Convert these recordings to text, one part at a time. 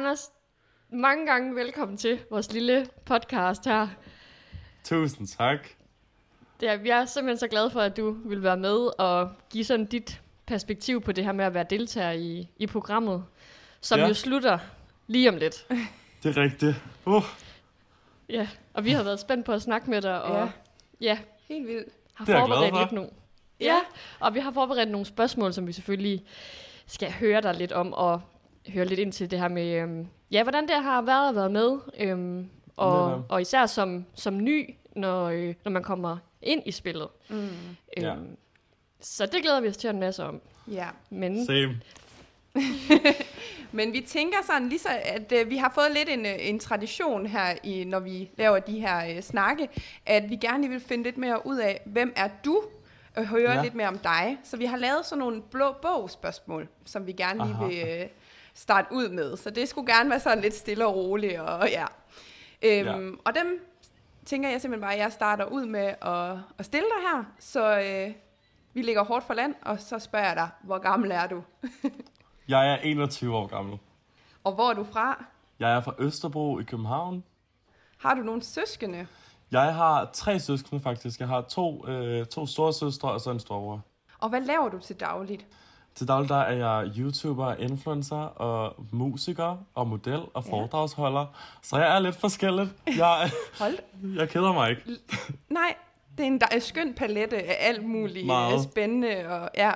Anders, mange gange velkommen til vores lille podcast her. Tusind tak. Det er, vi er simpelthen så glade for, at du vil være med og give sådan dit perspektiv på det her med at være deltager i, i programmet, som ja. Ja. jo slutter lige om lidt. Det er rigtigt. Uh, Ja, og vi har været spændt på at snakke med dig, og ja, Ja. ja Helt vildt. har Det er jeg glad forberedt for. lidt nu. Ja, og vi har forberedt nogle spørgsmål, som vi selvfølgelig skal høre dig lidt om, og høre lidt ind til det her med, øhm, ja, hvordan det har været at være med, øhm, og, Netop. og især som, som ny, når, øh, når man kommer ind i spillet. Mm. Øhm, Ja. Så det glæder vi os til en masse om. Ja. Men same. Men vi tænker sådan lige så, at øh, vi har fået lidt en, øh, en tradition her, i, når vi laver de her øh, snakke, at vi gerne lige vil finde lidt mere ud af, hvem er du, og høre ja. Ja. lidt mere om dig. Så vi har lavet sådan nogle blå bog-spørgsmål, som vi gerne lige Aha. vil øh, starte ud med. Så det skulle gerne være sådan lidt stille og roligt, og ja. Øhm, Ja. Og dem tænker jeg simpelthen bare, at jeg starter ud med at, at stille dig her, så øh, vi ligger hårdt for land, og så spørger jeg dig, hvor gammel er du? Jeg er 21 år gammel. Og hvor er du fra? Jeg er fra Østerbro i København. Har du nogle søskende? Jeg har tre søskende faktisk. Jeg har to, øh, to store søstre og så en storbror. Og hvad laver du til dagligt? Til daglig der er jeg YouTuber, influencer og musiker og model og Ja. foredragsholder. Så jeg er lidt forskelligt. Jeg, Hold. jeg keder mig ikke. Nej, det er en der- skøn palette af alt muligt Meget. øh, spændende. Og, ja.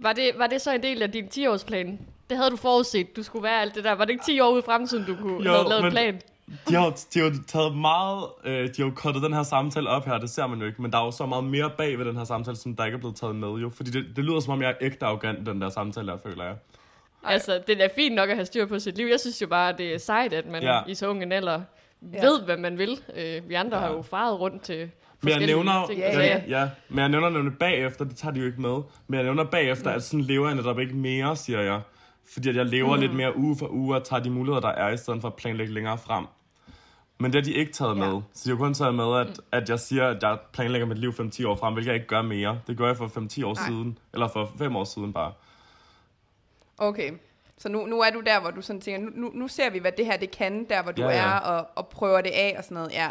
var det, var det så en del af din 10-årsplan? Det havde du forudset, du skulle være alt det der. Var det ikke 10 år ude i fremtiden, du kunne Jo, have lavet en men- plan? De har, de har jo taget meget, øh, de har jo kottet den her samtale op her, det ser man jo ikke, men der er jo så meget mere bag ved den her samtale, som der ikke er blevet taget med jo. Fordi det, det lyder som om, jeg er ægte arrogant, den der samtale, der føler jeg. Altså, det er fint nok at have styr på sit liv. Jeg synes jo bare, det er sejt, at man ja. I så ung en alder Ja. ved, hvad man vil. Øh, vi andre ja. Har jo faret rundt til Men jeg nævner, ting. Ja, Så ja. ja. men jeg nævner nemlig bagefter, det tager de jo ikke med, men jeg nævner bagefter, at sådan lever jeg netop ikke mere, siger jeg. Fordi at jeg lever mm. lidt mere uge for uge og tager de muligheder, der er, i stedet for at planlægge længere frem. Men det har de ikke taget Ja. med. Så de har kun taget med, at, at jeg siger, at jeg planlægger mit liv 5-10 år frem, hvilket jeg ikke gør mere. Det gør jeg for 5-10 år Nej. siden, eller for 5 år siden bare. Okay. Så nu, nu er du der, hvor du sådan tænker, nu, nu, ser vi, hvad det her det kan, der hvor du Ja, ja. er, og, og prøver det af og sådan noget. Ja.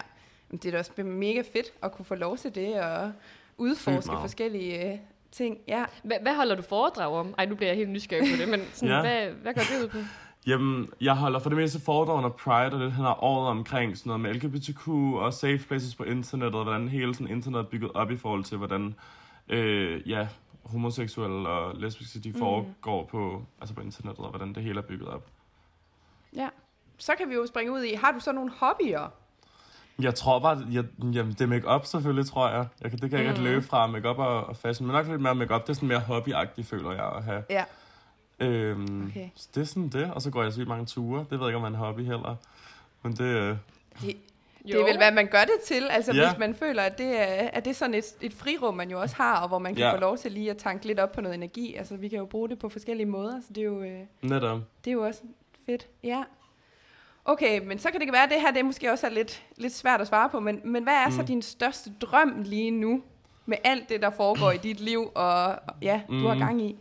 Men det er da også mega fedt at kunne få lov til det, og udforske forskellige øh, ting. Ja. Hvad, hvad holder du foredrag om? Ej, nu bliver jeg helt nysgerrig på det, men sådan, Ja. hvad, hvad går det ud på? Jamen, jeg holder for det meste foredrag under Pride og hen ad året omkring sådan noget med LGBTQ og safe places på internettet, og hvordan hele sådan internet er bygget op i forhold til, hvordan øh, ja, homoseksuelle og lesbiske de foregår på, altså på internettet, og hvordan det hele er bygget op. ja. Så kan vi jo springe ud i, har du så nogle hobbyer? Jeg tror bare, jeg, jamen, det er make-up selvfølgelig, tror jeg. jeg kan, det kan jeg ikke Mm. løbe fra, make-up og, og fashion. Men nok lidt mere make-up, det er sådan mere hobbyagtigt, føler jeg at have. Ja. Øhm, Okay. Så det er sådan det, og så går jeg sygt mange ture. Det ved jeg ikke, om man er en hobby heller. Men det, øh, Det, det er vel, hvad man gør det til. Altså, Ja. hvis man føler, at det er, at det er sådan et, et frirum, man jo også har, og hvor man kan Ja. få lov til lige at tanke lidt op på noget energi. Altså, vi kan jo bruge det på forskellige måder, så det er jo, øh, netop. det er jo også fedt. Ja. Okay, men så kan det være, at det her det måske også er lidt, lidt svært at svare på, men, men hvad er mm. så din største drøm lige nu, med alt det, der foregår i dit liv, og ja, du har Mm. gang i?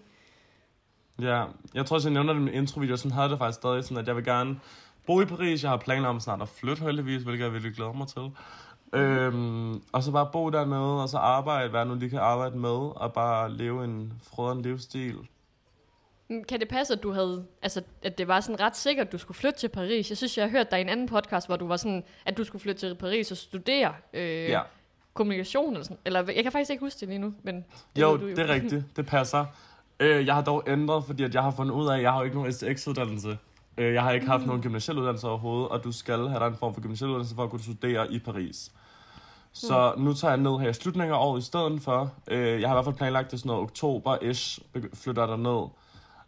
Ja, jeg tror også, jeg nævner det i min introvideo, sådan havde det faktisk stadig sådan, at jeg vil gerne bo i Paris. Jeg har planer om snart at flytte heldigvis, hvilket jeg virkelig glæder mig til. Øhm, og så bare bo dernede, og så arbejde, hvad jeg nu lige kan arbejde med, og bare leve en frøderen livsstil. Kan det passe, at du havde, altså, at det var sådan ret sikkert, at du skulle flytte til Paris? Jeg synes, jeg har hørt dig i en anden podcast, hvor du var sådan, at du skulle flytte til Paris og studere øh, Ja. kommunikation eller sådan. Eller jeg kan faktisk ikke huske det lige nu, men det Jo, du det er rigtigt. Det passer. Øh, jeg har dog ændret, fordi at jeg har fundet ud af, at jeg har jo ikke nogen STX-uddannelse. Øh, jeg har ikke haft nogen gymnasiel uddannelse overhovedet, og du skal have dig en form for gymnasiel uddannelse for at kunne studere i Paris. Så nu tager jeg ned her i slutningen af året i stedet for. Øh, jeg har i hvert fald planlagt det sådan noget oktober-ish, flytter jeg ned.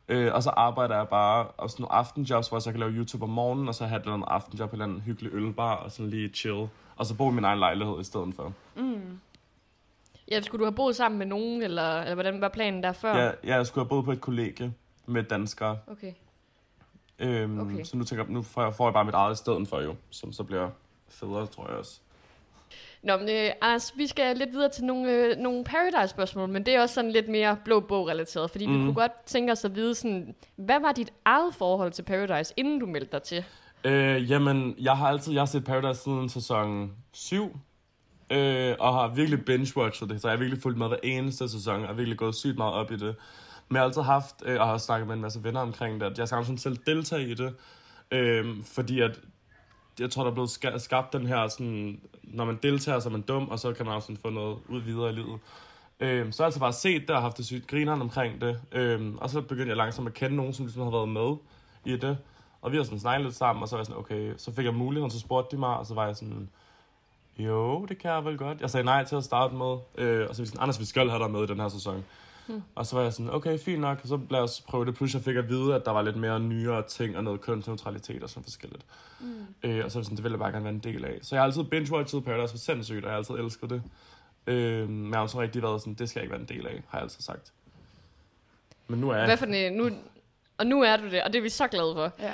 Øh, og så arbejder jeg bare og sådan nogle aftenjobs, hvor jeg så kan lave YouTube om morgenen, og så have et eller andet aftenjob på en eller anden hyggelig ølbar, og sådan lige chill. Og så bo i min egen lejlighed i stedet for. Ja, skulle du have boet sammen med nogen, eller, eller hvordan var planen der før? Ja, ja, jeg skulle have boet på et kollegie med danskere. Okay. Øhm, Okay. Så nu tænker jeg, nu får jeg, får jeg bare mit eget i stedet for jo, som så bliver federe, tror jeg også. Nå, men øh, Anders, vi skal lidt videre til nogle, øh, nogle Paradise-spørgsmål, men det er også sådan lidt mere blå bog-relateret, fordi mm. vi Mhm. kunne godt tænke os at vide sådan, hvad var dit eget forhold til Paradise, inden du meldte dig til? Øh, jamen, jeg har altid jeg har set Paradise siden sæson 7, øh, og har virkelig binge-watchet det, så jeg har virkelig fulgt med hver eneste sæson, og har virkelig gået sygt meget op i det. Men jeg har altid haft, øh, og har snakket med en masse venner omkring det, at jeg skal sådan selv deltage i det, øh, fordi at jeg tror, der er blevet skabt den her, sådan, når man deltager, så er man dum, og så kan man også sådan få noget ud videre i livet. Øhm, så har jeg altså bare set det og haft det sygt grineren omkring det. Øhm, og så begyndte jeg langsomt at kende nogen, som ligesom har været med i det. Og vi har sådan snakket lidt sammen, og så var jeg sådan, okay, så fik jeg muligheden, så spurgte de mig, og så var jeg sådan, jo, det kan jeg vel godt. Jeg sagde nej til at starte med, øh, og så var sådan, Anders, vi skal have dig med i den her sæson. Hmm. Og så var jeg sådan, okay, fint nok, så lad os prøve det. Pludselig fik jeg at vide, at der var lidt mere nyere ting, og noget kønsneutralitet og sådan forskelligt. Mm. Øh, og så var sådan, det ville jeg bare gerne være en del af. Så jeg har altid binge-watchet Paradise for sindssygt, og jeg har altid elsket det. Øh, men jeg har også rigtig været sådan, det skal jeg ikke være en del af, har jeg altid sagt. Men nu er jeg... Hvad for en, nu, og nu er du det, og det er vi så glade for. Ja.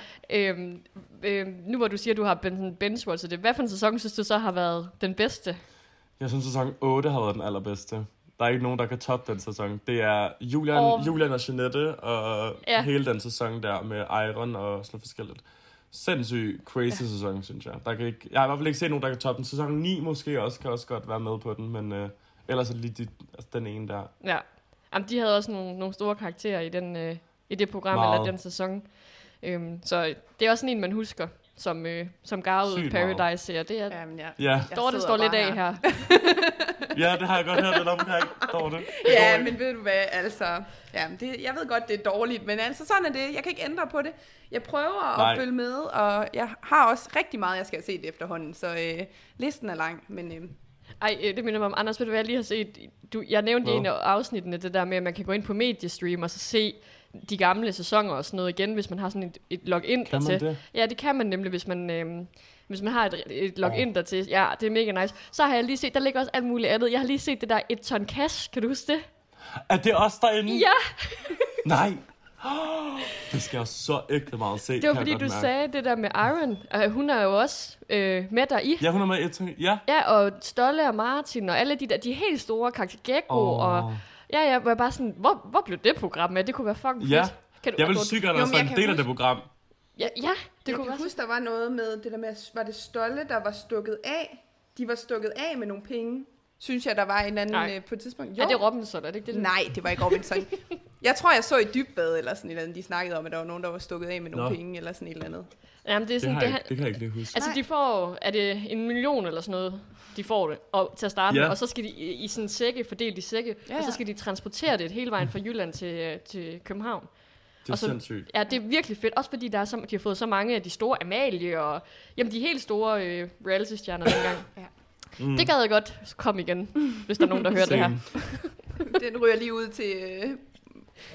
Øhm, øhm, nu hvor du siger, at du har binge-watchet det, hvad for en sæson synes du så har været den bedste? Jeg synes, sæson 8 har været den allerbedste. Der er ikke nogen, der kan toppe den sæson. Det er Julian, Og- oh. Julian og Jeanette, og Ja. hele den sæson der med Iron og sådan forskelligt. Sindssygt crazy ja. sæson, synes jeg. Der kan ikke, jeg har i hvert fald ikke set nogen, der kan toppe den. Sæson 9 måske også kan også godt være med på den, men øh, ellers er det lige de, altså, den ene der. Ja. Jamen, de havde også nogle, nogle store karakterer i, den, øh, i det program, Meget. eller den sæson. Øhm, så det er også sådan en, man husker, som, øh, som garvede Sygt meget. Paradise-serie. Det er, Jamen, ja. Ja, Jeg Dorte står lidt af her. ja det har jeg godt hørt lidt omkring. Dorte. Det Ja, men ved du hvad, altså, ja, det, jeg ved godt, det er dårligt, men altså sådan er det. Jeg kan ikke ændre på det. Jeg prøver Nej. at følge med, og jeg har også rigtig meget, jeg skal have set efterhånden, så øh, listen er lang, men øh, Ej, det minder mig om, Anders, ved du hvad jeg lige har set? Du, jeg nævnte i en af afsnittene det der med, at man kan gå ind på Mediestream og så se de gamle sæsoner og sådan noget igen, hvis man har sådan et, et login Kan dertil. det? Ja, det kan man nemlig, hvis man, øhm, hvis man har et, et login oh. dertil. Ja, det er mega nice. Så har jeg lige set, der ligger også alt muligt andet. Jeg har lige set det der et ton cash. Kan du huske det? Er det også derinde? Ja, Nej. Det skal jeg så ægte meget se. det var fordi, du mærke. sagde det der med Iron. Uh, hun er jo også øh, med der i. Ja, hun er med i. Ja. Ja, og Stolle og Martin og alle de der, de helt store karakterer Åh. og... Ja, jeg var bare sådan, hvor, hvor blev det program med? Det kunne være fucking Ja. fedt. Kan du, Jeg vil sygt gerne være jeg en kan del af det program. Ja, ja, det jeg kunne kan være huske, der var noget med det der med, var det Stolle, der var stukket af? De var stukket af med nogle penge. Synes jeg, der var en anden Nej. øh, på et tidspunkt. Jo. Er det Robinson, er det ikke det? Nej, det var ikke Robinson. jeg tror, jeg så i dybvad eller sådan et eller andet. De snakkede om, at der var nogen, der var stukket af med nogle Nå. penge eller sådan et eller andet. Jamen, det er Det, sådan, har det, jeg, det ikke- det kan jeg ikke lige huske. Altså, Nej. de får, er det en million eller sådan noget, de får det, og, til at starte med, Ja. og så skal de i, i sådan sække, fordelt i sække, Ja, og så ja. skal de transportere det hele vejen fra Jylland til, øh, til København. Det er og så- sindssygt. Ja, det er virkelig fedt, også fordi der er så, de har fået så mange af de store Amalie, og jamen, de helt store øh, reality-stjerner dengang. Mm. Det gad jeg godt komme igen, hvis der er nogen, der hører det her. Den ryger lige ud til øh,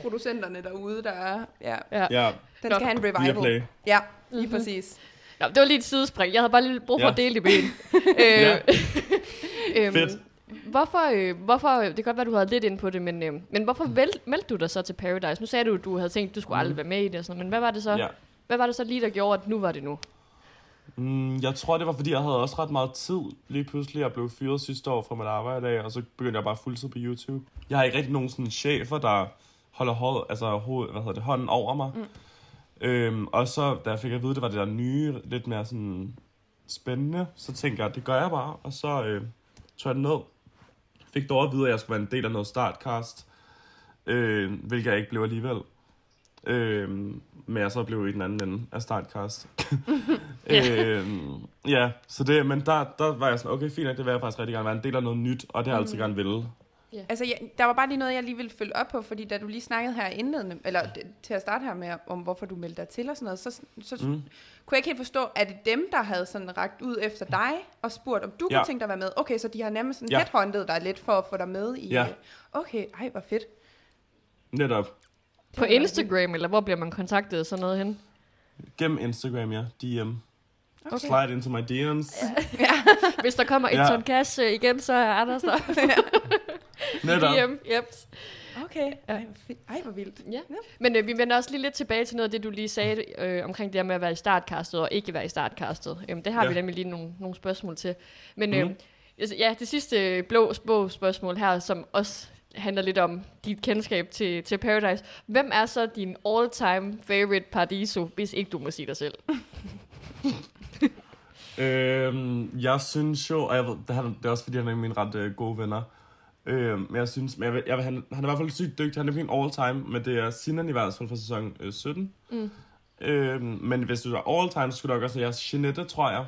producenterne derude, der er... Ja, Ja. Ja, den Nå, skal have en revival. play. Ja, lige Mhm. præcis. Ja, det var lige et sidespring. Jeg havde bare lige brug for Ja. at dele det med en. øh, øhm, Fedt. Hvorfor, øh, hvorfor, det kan godt være, du havde lidt ind på det, men, øh, men hvorfor vel, meldte du dig så til Paradise? Nu sagde du, at du havde tænkt, at du skulle aldrig være med i det, og sådan, men hvad var det så, Mm. Ja. hvad var det så lige, der gjorde, at nu var det nu? Mm, jeg tror, det var, fordi jeg havde også ret meget tid lige pludselig. Jeg blev fyret sidste år fra mit arbejde af, og så begyndte jeg bare fuldtid på YouTube. Jeg har ikke rigtig nogen sådan chefer, der holder hoved, altså, hoved, hvad hedder det, hånden over mig. Mm. Øhm, og så, da jeg fik at vide, det var det der nye, lidt mere sådan spændende, så tænkte jeg, det gør jeg bare. Og så øh, tog jeg det ned. Fik dog at vide, at jeg skulle være en del af noget startcast, øh, hvilket jeg ikke blev alligevel. Øh, men jeg så blev i den anden ende af startcast. øhm, ja, så det, men der, der var jeg sådan, okay, fint, det vil jeg faktisk rigtig gerne være en del af noget nyt, og det har jeg altid gerne ville. Altså, jeg, der var bare lige noget, jeg lige ville følge op på, fordi da du lige snakkede her indledende, eller d- til at starte her med, om hvorfor du meldte dig til og sådan noget, så, så mm. kunne jeg ikke helt forstå, er det dem, der havde sådan ragt ud efter dig og spurgt, om du ja. Ja. kunne tænke dig at være med? Okay, så de har nærmest sådan Ja. headhunted dig lidt for at få dig med i... Ja. øh, Okay, ej, hvor fedt. Netop. På Instagram, eller hvor bliver man kontaktet sådan noget hen? Gennem Instagram, ja. DM. Okay. Slide into my DM's. Hvis der kommer et Ja. ton cash øh, igen, så er Anders der. Netop. DM, yep. Okay. Ej. Ej, hvor vildt. Ja. Men øh, vi vender også lige lidt tilbage til noget af det, du lige sagde øh, omkring det her med at være i startcastet og ikke være i startcastet. Øhm, det har Ja. vi nemlig lige nogle, nogle spørgsmål til. Men øh, altså, ja, det sidste blå, blå spørgsmål her, som også handler lidt om dit kendskab til, til Paradise. Hvem er så din all-time favorite Paradiso, hvis ikke du må sige dig selv? Øhm, jeg synes jo, og jeg ved, det, han, det er også fordi, han er mine ret øh, gode venner. Øhm, men jeg synes, men jeg, vil- jeg, vil- han, han er i hvert fald sygt dygtig. Han er min all time, men det er Sinan i hvert fald fra sæson øh, 17. Mm. Øhm, men hvis du er all time, så skulle du også sige Jeanette, tror jeg.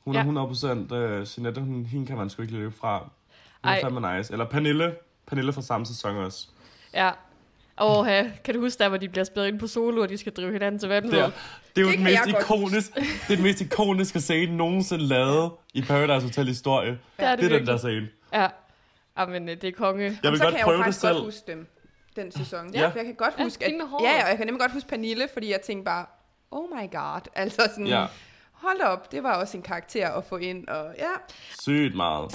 Hun Ja. er 100% øh, Jeanette, hun, hende kan man sgu ikke løbe fra. Hun er fandme nice. Eller Pernille. Pernille fra samme sæson også. Ja. Åh, ja. kan du huske der, hvor de bliver spillet ind på solo, og de skal drive hinanden til vandet? Det er, det er jo Det kan mest jeg ikonisk, det er den mest ikoniske scene nogensinde lavet i Paradise Hotel historie. det er det, Det er den der scene. Ja. Jamen, øh, det er konge. Jeg vil så godt kan jeg prøve jo det faktisk selv. godt huske dem, den sæson. Ja. Ja. Jeg kan godt Ja, huske, at, ja, ja, og jeg kan nemlig godt huske Pernille, fordi jeg tænkte bare, oh my god, altså sådan, Ja, ja. hold op, det var også en karakter at få ind, og ja, sygt meget.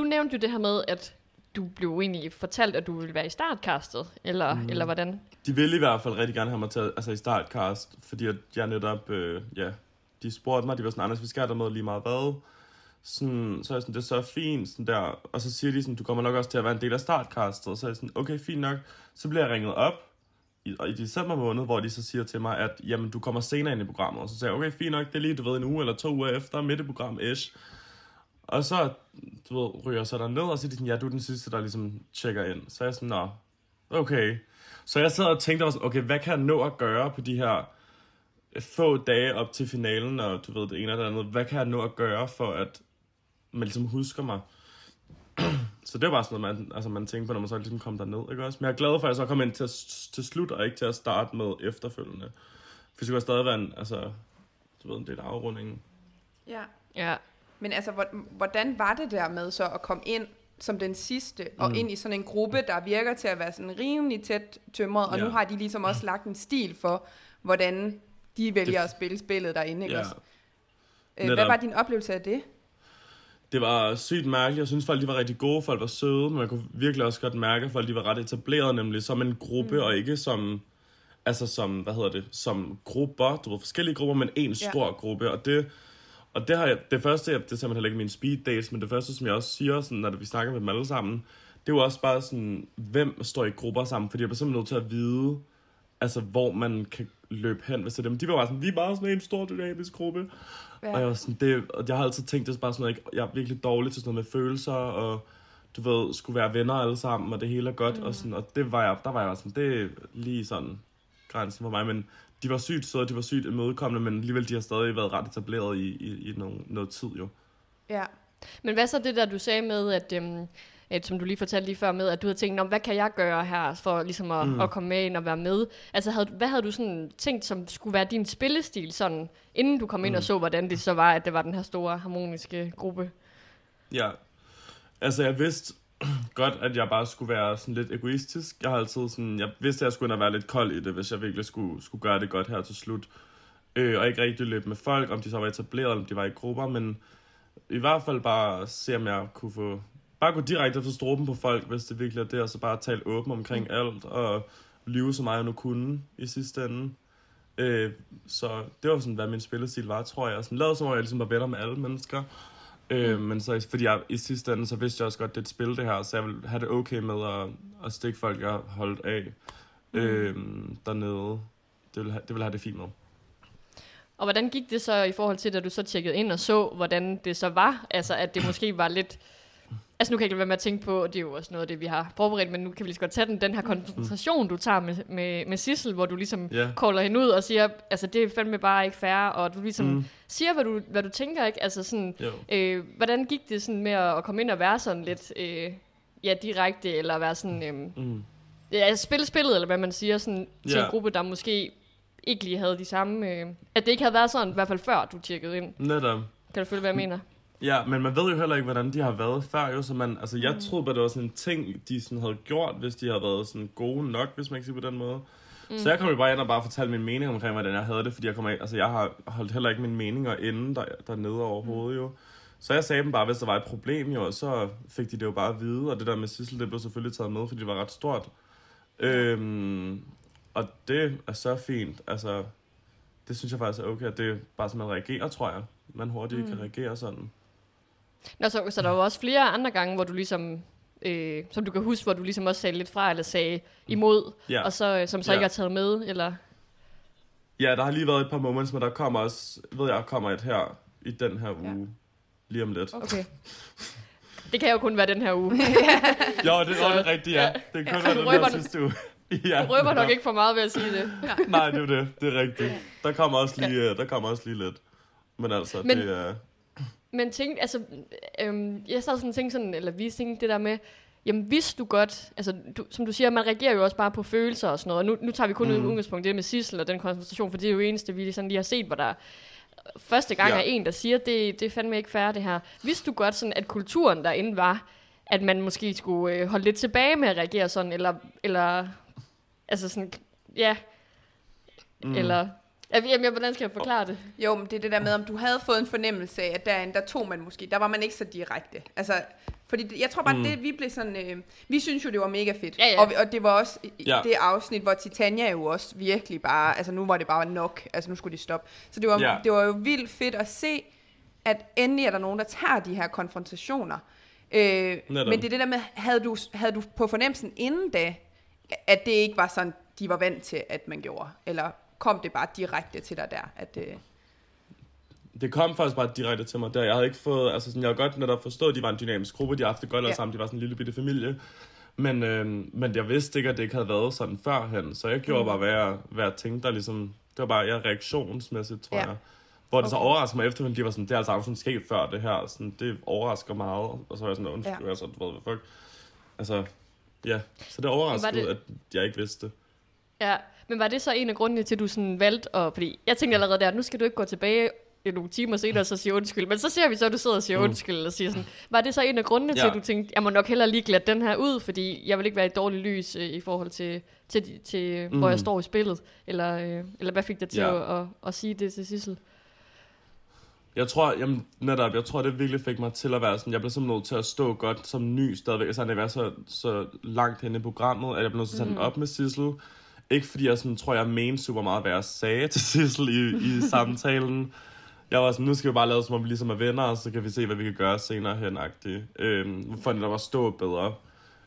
Du nævnte jo det her med, at du blev egentlig fortalt, at du ville være i startcastet, eller, mm. eller hvordan? De ville i hvert fald rigtig gerne have mig til altså i startcast, fordi at jeg netop, øh, ja, de spurgte mig, de var sådan, Anders, vi skal dig med lige meget hvad. Sådan, så er jeg sådan, det er så fint, sådan der. Og så siger de sådan, du kommer nok også til at være en del af startcastet. Så er jeg sådan, okay, fint nok. Så bliver jeg ringet op i, i december måned, hvor de så siger til mig, at jamen, du kommer senere ind i programmet. Og så siger jeg, okay, fint nok, det er lige, du ved, en uge eller to uger efter, midt i program ish. Og så, du ved, ryger jeg så derned, og så er de sådan, ja, du er den sidste, der ligesom tjekker ind. Så er jeg sådan, nå, okay. Så jeg sad og tænkte, også, okay, hvad kan jeg nå at gøre på de her få dage op til finalen, og du ved, det ene eller det andet. Hvad kan jeg nå at gøre, for at man ligesom husker mig? så det var bare sådan noget, man, altså, man tænker på, når man så ligesom kom derned, ikke også? Men jeg er glad for, at jeg så kom ind til, til slut, og ikke til at starte med efterfølgende. For det skulle stadig være en, altså, du ved, en del af afrundingen. ja. Ja. Men altså, hvor- hvordan var det der med så at komme ind som den sidste, og Mm. ind i sådan en gruppe, der virker til at være sådan rimelig tæt tømret, og Ja. nu har de ligesom også lagt en stil for, hvordan de vælger Det- at spille spillet derinde, ikke Ja. også? Øh, hvad Netop. var din oplevelse af det? Det var sygt mærkeligt. Jeg synes, folk de var rigtig gode. Folk var søde, men man kunne virkelig også godt mærke, at folk de var ret etableret, nemlig som en gruppe, mm. og ikke som, altså som, hvad hedder det, som grupper. Du ved, forskellige grupper, men en Ja. stor gruppe. Og det, og det har jeg, det første, det er simpelthen heller ikke min speed dates, men det første, som jeg også siger, sådan, når vi snakker med dem alle sammen, det er jo også bare sådan, hvem står i grupper sammen, fordi jeg bliver simpelthen nødt til at vide, altså hvor man kan løbe hen, hvis det dem. De var bare sådan, vi er bare sådan en stor dynamisk gruppe. Ja. Og jeg var sådan, det, og jeg har altid tænkt, det er bare sådan noget, jeg, jeg er virkelig dårlig til sådan noget med følelser, og du ved, skulle være venner alle sammen, og det hele er godt, mm. og, sådan, og det var jeg, der var jeg sådan, det er lige sådan grænsen for mig, men de var sygt søde, de var sygt imødekommende, men alligevel, de har stadig været ret etableret i, i, i noget, noget tid jo. Ja. Men hvad så det der, du sagde med, at, øhm, at som du lige fortalte lige før med, at du havde tænkt, om hvad kan jeg gøre her for ligesom at, Mm. mm. at komme med ind og være med? Altså, havde, hvad havde du sådan tænkt, som skulle være din spillestil, sådan, inden du kom ind Mm. og så, hvordan det så var, at det var den her store harmoniske gruppe? Ja, altså jeg vidste godt, at jeg bare skulle være sådan lidt egoistisk. Jeg har altid sådan, jeg vidste, at jeg skulle være lidt kold i det, hvis jeg virkelig skulle, skulle gøre det godt her til slut. Øh, og ikke rigtig løbe med folk, om de så var etableret, om de var i grupper, men i hvert fald bare se, om jeg kunne få, bare gå direkte efter struben på folk, hvis det virkelig er det, og så bare tale åben omkring mm. alt, og lyve så meget jeg nu kunne i sidste ende. Øh, så det var sådan, hvad min spillestil var, tror jeg. Sådan, lavede som om jeg ligesom var venner med alle mennesker. Øh, men så, fordi jeg i sidste ende, så vidste jeg også godt, det er et spil det her, så jeg ville have det okay med at, at stikke folk, jeg holdt af øh, dernede. Det ville, have, det ville have det fint med. Og hvordan gik det så i forhold til, da du så tjekkede ind og så, hvordan det så var? Altså, at det måske var lidt... Altså, nu kan jeg ikke lade være med at tænke på, og det er jo også noget af det, vi har forberedt, men nu kan vi lige så godt tage den, den her konfrontation, du tager med, med, med Sissel, hvor du ligesom Ja. caller hende ud og siger, altså, det er fandme bare ikke fair, og du ligesom Mm. mm. siger, hvad du, hvad du tænker, ikke? Altså, sådan, Jo. øh, hvordan gik det sådan med at, at komme ind og være sådan lidt, øh, ja, direkte, eller være sådan, øh, Mm. ja, spille spillet, eller hvad man siger, sådan, til Ja. en gruppe, der måske ikke lige havde de samme, øh, at det ikke havde været sådan, i hvert fald før du tjekkede ind. Netop. Kan du følge, hvad jeg mener? Ja, men man ved jo heller ikke, hvordan de har været før, jo, så man, altså jeg Mm. troede bare, det var sådan en ting, de sådan havde gjort, hvis de havde været sådan gode nok, hvis man kan sige på den måde. Mm. Så jeg kom jo bare ind og bare fortalte min mening omkring, hvordan jeg havde det, fordi jeg, kom af, altså jeg har holdt heller ikke mine meninger inde der, dernede overhovedet jo. Så jeg sagde dem bare, hvis der var et problem jo, og så fik de det jo bare at vide, og det der med Sissel, det blev selvfølgelig taget med, fordi det var ret stort. Øhm, og det er så fint, altså det synes jeg faktisk er okay, at det er bare sådan, man reagerer, tror jeg. Man hurtigt mm. kan reagere sådan. Nå, så, så der var også flere andre gange, hvor du ligesom, øh, som du kan huske, hvor du ligesom også sagde lidt fra, eller sagde imod, Ja. og så, øh, som så Ja. ikke er taget med, eller... Ja, der har lige været et par moments, men der kommer også, ved jeg, kommer et her i den her uge. Ja. Ja. Lige om lidt. Okay. Det kan jo kun være den her uge. Jo, det er så, rigtigt, ja. Det kan Ja, kun være du den her sidste uge. ja, Du røber nok ja. ikke for meget ved at sige det. Nej, det er det. Det er rigtigt. Der kommer også lige, øh, der kommer også lige lidt. Men altså, Men- det er... Men tænk, altså, øhm, jeg sad sådan og tænkte sådan, eller vi tænkte det der med, jamen vidste du godt, altså du, som du siger, man reagerer jo også bare på følelser og sådan noget, og nu, nu tager vi kun mm. Udgangspunkt det med Sissel og den konfrontation, for det er jo eneste, vi sådan lige har set, hvor der første gang Ja. er en, der siger, det, det er fandme ikke fair det her. Vidste du godt sådan, at kulturen derinde var, at man måske skulle øh, holde lidt tilbage med at reagere sådan, eller, eller altså sådan, ja, mm. eller, jamen, jeg, hvordan skal jeg forklare det? Jo, men det er det der med, om du havde fået en fornemmelse af, at derinde, der tog man måske, der var man ikke så direkte. Altså, fordi det, jeg tror bare, mm. Det vi blev sådan, øh, vi synes jo, det var mega fedt. Ja, ja. Og, og det var også Ja. det afsnit, hvor Titania jo også virkelig bare, altså nu var det bare nok, altså nu skulle de stoppe. Så det var, Ja. det var jo vildt fedt at se, at endelig er der nogen, der tager de her konfrontationer. Øh, Netop. men det er det der med, havde du, havde du på fornemmelsen inden da, at det ikke var sådan, de var vant til, at man gjorde? Eller kom det bare direkte til dig der? At, øh, Det kom faktisk bare direkte til mig der. Jeg havde ikke fået, altså sådan, jeg har godt netop forstået, at de var en dynamisk gruppe, de har haft det godt alle Ja. sammen, de var sådan en lille bitte familie. Men, øh, men jeg vidste ikke, at det ikke havde været sådan førhen, så jeg gjorde Mm. bare, hvad jeg, hvad jeg tænkte, der ligesom, det var bare ja, reaktionsmæssigt, tror Ja. jeg. Hvor det så Okay. overraskede mig efterfølgende, de var sådan, det er altså aldrig sådan sket før det her, sådan, det overrasker meget, og så var jeg sådan, undskyld, Ja. ja. altså, du ved, hvad fuck. Altså, ja, så det overraskede, det- at jeg ikke vidste det. Ja, men var det så en af grundene til, at du sådan valgte at... Fordi jeg tænkte allerede der, nu skal du ikke gå tilbage nogle timer senere og så sige undskyld. Men så ser vi så, at du sidder og siger Mm. undskyld og siger sådan... Var det så en af grundene til, Ja. at du tænkte, jeg må nok hellere lige glatte den her ud, fordi jeg vil ikke være i dårligt lys øh, i forhold til, til, til, til mm. hvor Mm. jeg står i spillet? Eller, øh, eller hvad fik dig til Ja. at, at, at, sige det til Sissel? Jeg tror, jamen, netop, jeg tror, det virkelig fik mig til at være sådan, jeg blev simpelthen nødt til at stå godt som ny stadigvæk, altså at være så, så langt henne i programmet, at jeg blev nødt til at tage mm. den op med Sissel. Ikke fordi jeg sådan, tror, jeg mente super meget, hvad jeg sagde til Sissel i, i samtalen. Jeg var sådan, nu skal vi bare lade som om vi ligesom er venner, og så kan vi se, hvad vi kan gøre senere hen øhm, For at der var stå bedre.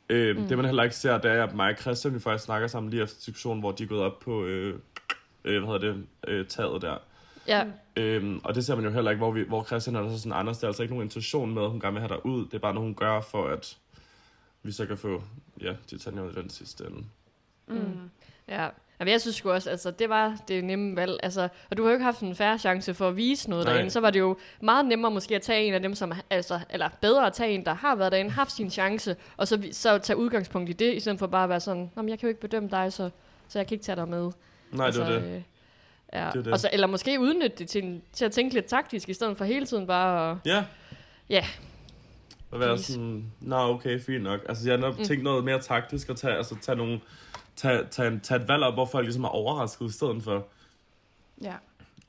Øhm, mm. Det man heller ikke ser, det er, at mig og Christian, vi faktisk snakker sammen lige efter diskussionen, hvor de er gået op på, øh, øh, hvad hedder det, øh, taget der. Ja, Øhm, og det ser man jo heller ikke, hvor, vi, hvor Christian er der så sådan, Anders, det er altså ikke nogen intention med, at hun gerne vil have dig ud. Det er bare noget, hun gør for, at vi så kan få, ja, Titania ud i den sidste ende. mm. Ja. Jamen, jeg synes sgu også, altså, det var det nemme valg. Altså, og du har jo ikke haft en færre chance for at vise noget Nej. derinde. Så var det jo meget nemmere måske at tage en af dem, som, altså, eller bedre at tage en, der har været derinde, haft sin chance, og så, så tage udgangspunkt i det, i stedet for bare at være sådan, Nå, men jeg kan jo ikke bedømme dig, så, så jeg kan ikke tage dig med. Nej, det var det. Øh, ja. Det er det. Og så, eller måske udnytte det til, til at tænke lidt taktisk, i stedet for hele tiden bare at... Ja. Ja. Og være sådan, nå okay, fint nok. Altså jeg har nok Mm. tænkt noget mere taktisk, og tage, altså, tage, nogle, tage, tage, en- tage et valg op, hvor folk ligesom er overrasket i stedet for. Ja,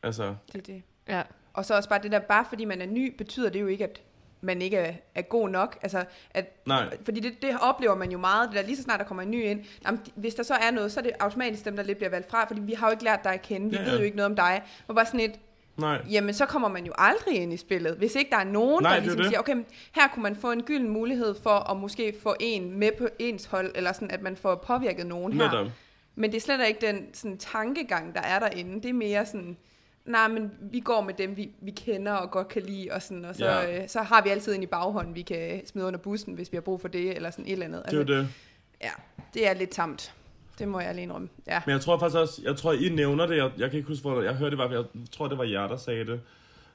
Altså, det er det. Ja. Og så også bare det der, bare fordi man er ny, betyder det jo ikke, at man ikke er, er god nok. Altså, at, nej, fordi det, det oplever man jo meget, det der lige så snart der kommer en ny ind. Jamen, hvis der så er noget, så er det automatisk dem, der lidt bliver valgt fra, fordi vi har jo ikke lært dig at kende, vi Ja, ja, ja. ved jo ikke noget om dig. Og bare sådan et, nej. jamen så kommer man jo aldrig ind i spillet, hvis ikke der er nogen, Nej, der er ligesom det. siger, okay, men her kunne man få en gylden mulighed for at måske få en med på ens hold, eller sådan, at man får påvirket nogen her. Netop. Men det er slet ikke den sådan, tankegang, der er derinde. Det er mere sådan, nej, men vi går med dem, vi, vi kender og godt kan lide, og, sådan, og så, Ja. øh, så har vi altid en i baghånden, vi kan smide under bussen, hvis vi har brug for det, eller sådan et eller andet. Det er jo det. Ja, det er lidt tamt. Det må jeg alene indrømme. Ja. Men jeg tror faktisk også, jeg tror, I nævner det, jeg, jeg kan ikke huske, hvor jeg hørte det, var, jeg tror, det var jer, der sagde det.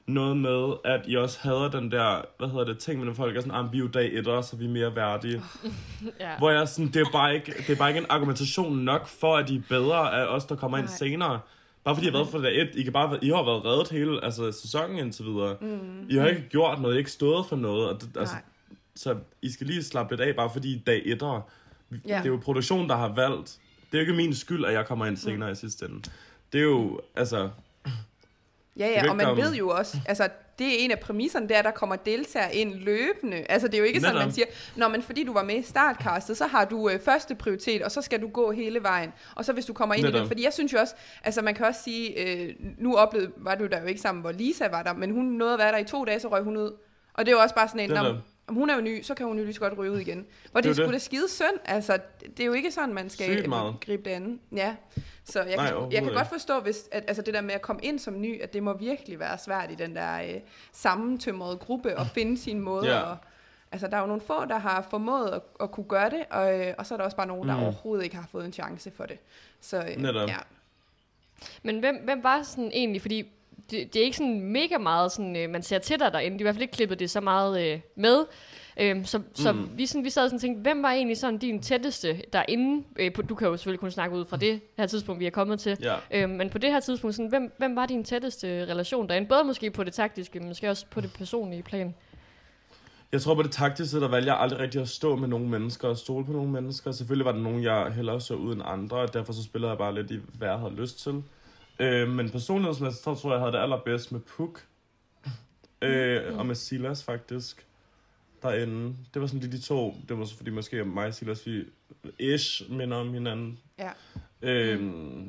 Noget med, at I også hader den der, hvad hedder det, ting med når folk er sådan, ah, vi er jo dag etter, så vi er mere værdige. ja. Hvor jeg sådan, det er, bare ikke, det er bare ikke en argumentation nok for, at de er bedre af os, der kommer ind Nej. senere. Bare fordi jeg har været for dag et, I, kan bare, I har været reddet hele altså, sæsonen indtil videre. Mm. I har ikke gjort noget, I har ikke stået for noget. Og det, altså, Nej. så I skal lige slappe lidt af, bare fordi dag etter, ja. det er jo produktionen, der har valgt. Det er jo ikke min skyld, at jeg kommer ind senere mm. i sidste ende. Det er jo, altså, Ja, ja, og man ved jo også, altså det er en af præmisserne, er, at der kommer deltagere ind løbende. Altså det er jo ikke sådan, Netop. man siger, Nå, men fordi du var med i startcastet, så har du øh, første prioritet, og så skal du gå hele vejen. Og så hvis du kommer ind i Netop. det, fordi jeg synes jo også, altså man kan også sige, øh, nu oplevede, var du der jo ikke sammen, hvor Lisa var der, men hun nåede at være der i to dage, så røg hun ud. Og det er jo også bare sådan en, om, om hun er jo ny, så kan hun jo lige så godt ryge ud igen. Hvor det, Det er sgu da skide synd, altså det er jo ikke sådan, man skal gribe det andet. Ja, så jeg Nej, kan, jeg kan godt forstå, hvis, at, altså det der med at komme ind som ny, at det må virkelig være svært i den der øh, sammentømrede gruppe at finde sin måde. Ja. Og, altså der er jo nogle få, der har formået at, at kunne gøre det, og, øh, og så er der også bare nogen, der Mm. overhovedet ikke har fået en chance for det. Så øh, Netop. ja. Men hvem, hvem var sådan egentlig, fordi det, det er ikke sådan mega meget, sådan, øh, man ser til dig derinde, de har i hvert fald ikke klippet det så meget øh, med. Øhm, så så Mm. vi, sådan, vi sad og tænkte, hvem var egentlig sådan din tætteste derinde? Øh, på, du kan jo selvfølgelig kun snakke ud fra det her tidspunkt, vi er kommet til. ja. Øhm, men på det her tidspunkt, sådan, hvem, hvem var din tætteste relation derinde? Både måske på det taktiske, men måske også på det personlige plan. Jeg tror på det taktiske, der valgte jeg aldrig rigtig at stå med nogle mennesker og stole på nogle mennesker. Selvfølgelig var der nogen, jeg hellere så ud end andre, og derfor så spillede jeg bare lidt i, hvad jeg havde lyst til. Øh, men personlighedsmæssigt, så tror jeg, jeg havde det allerbedst med Puk. Øh, og med Silas faktisk. Derinde. Det var sådan lige de to. Det var så fordi måske mig og Silas, vi ish minder om hinanden. ja. Øh,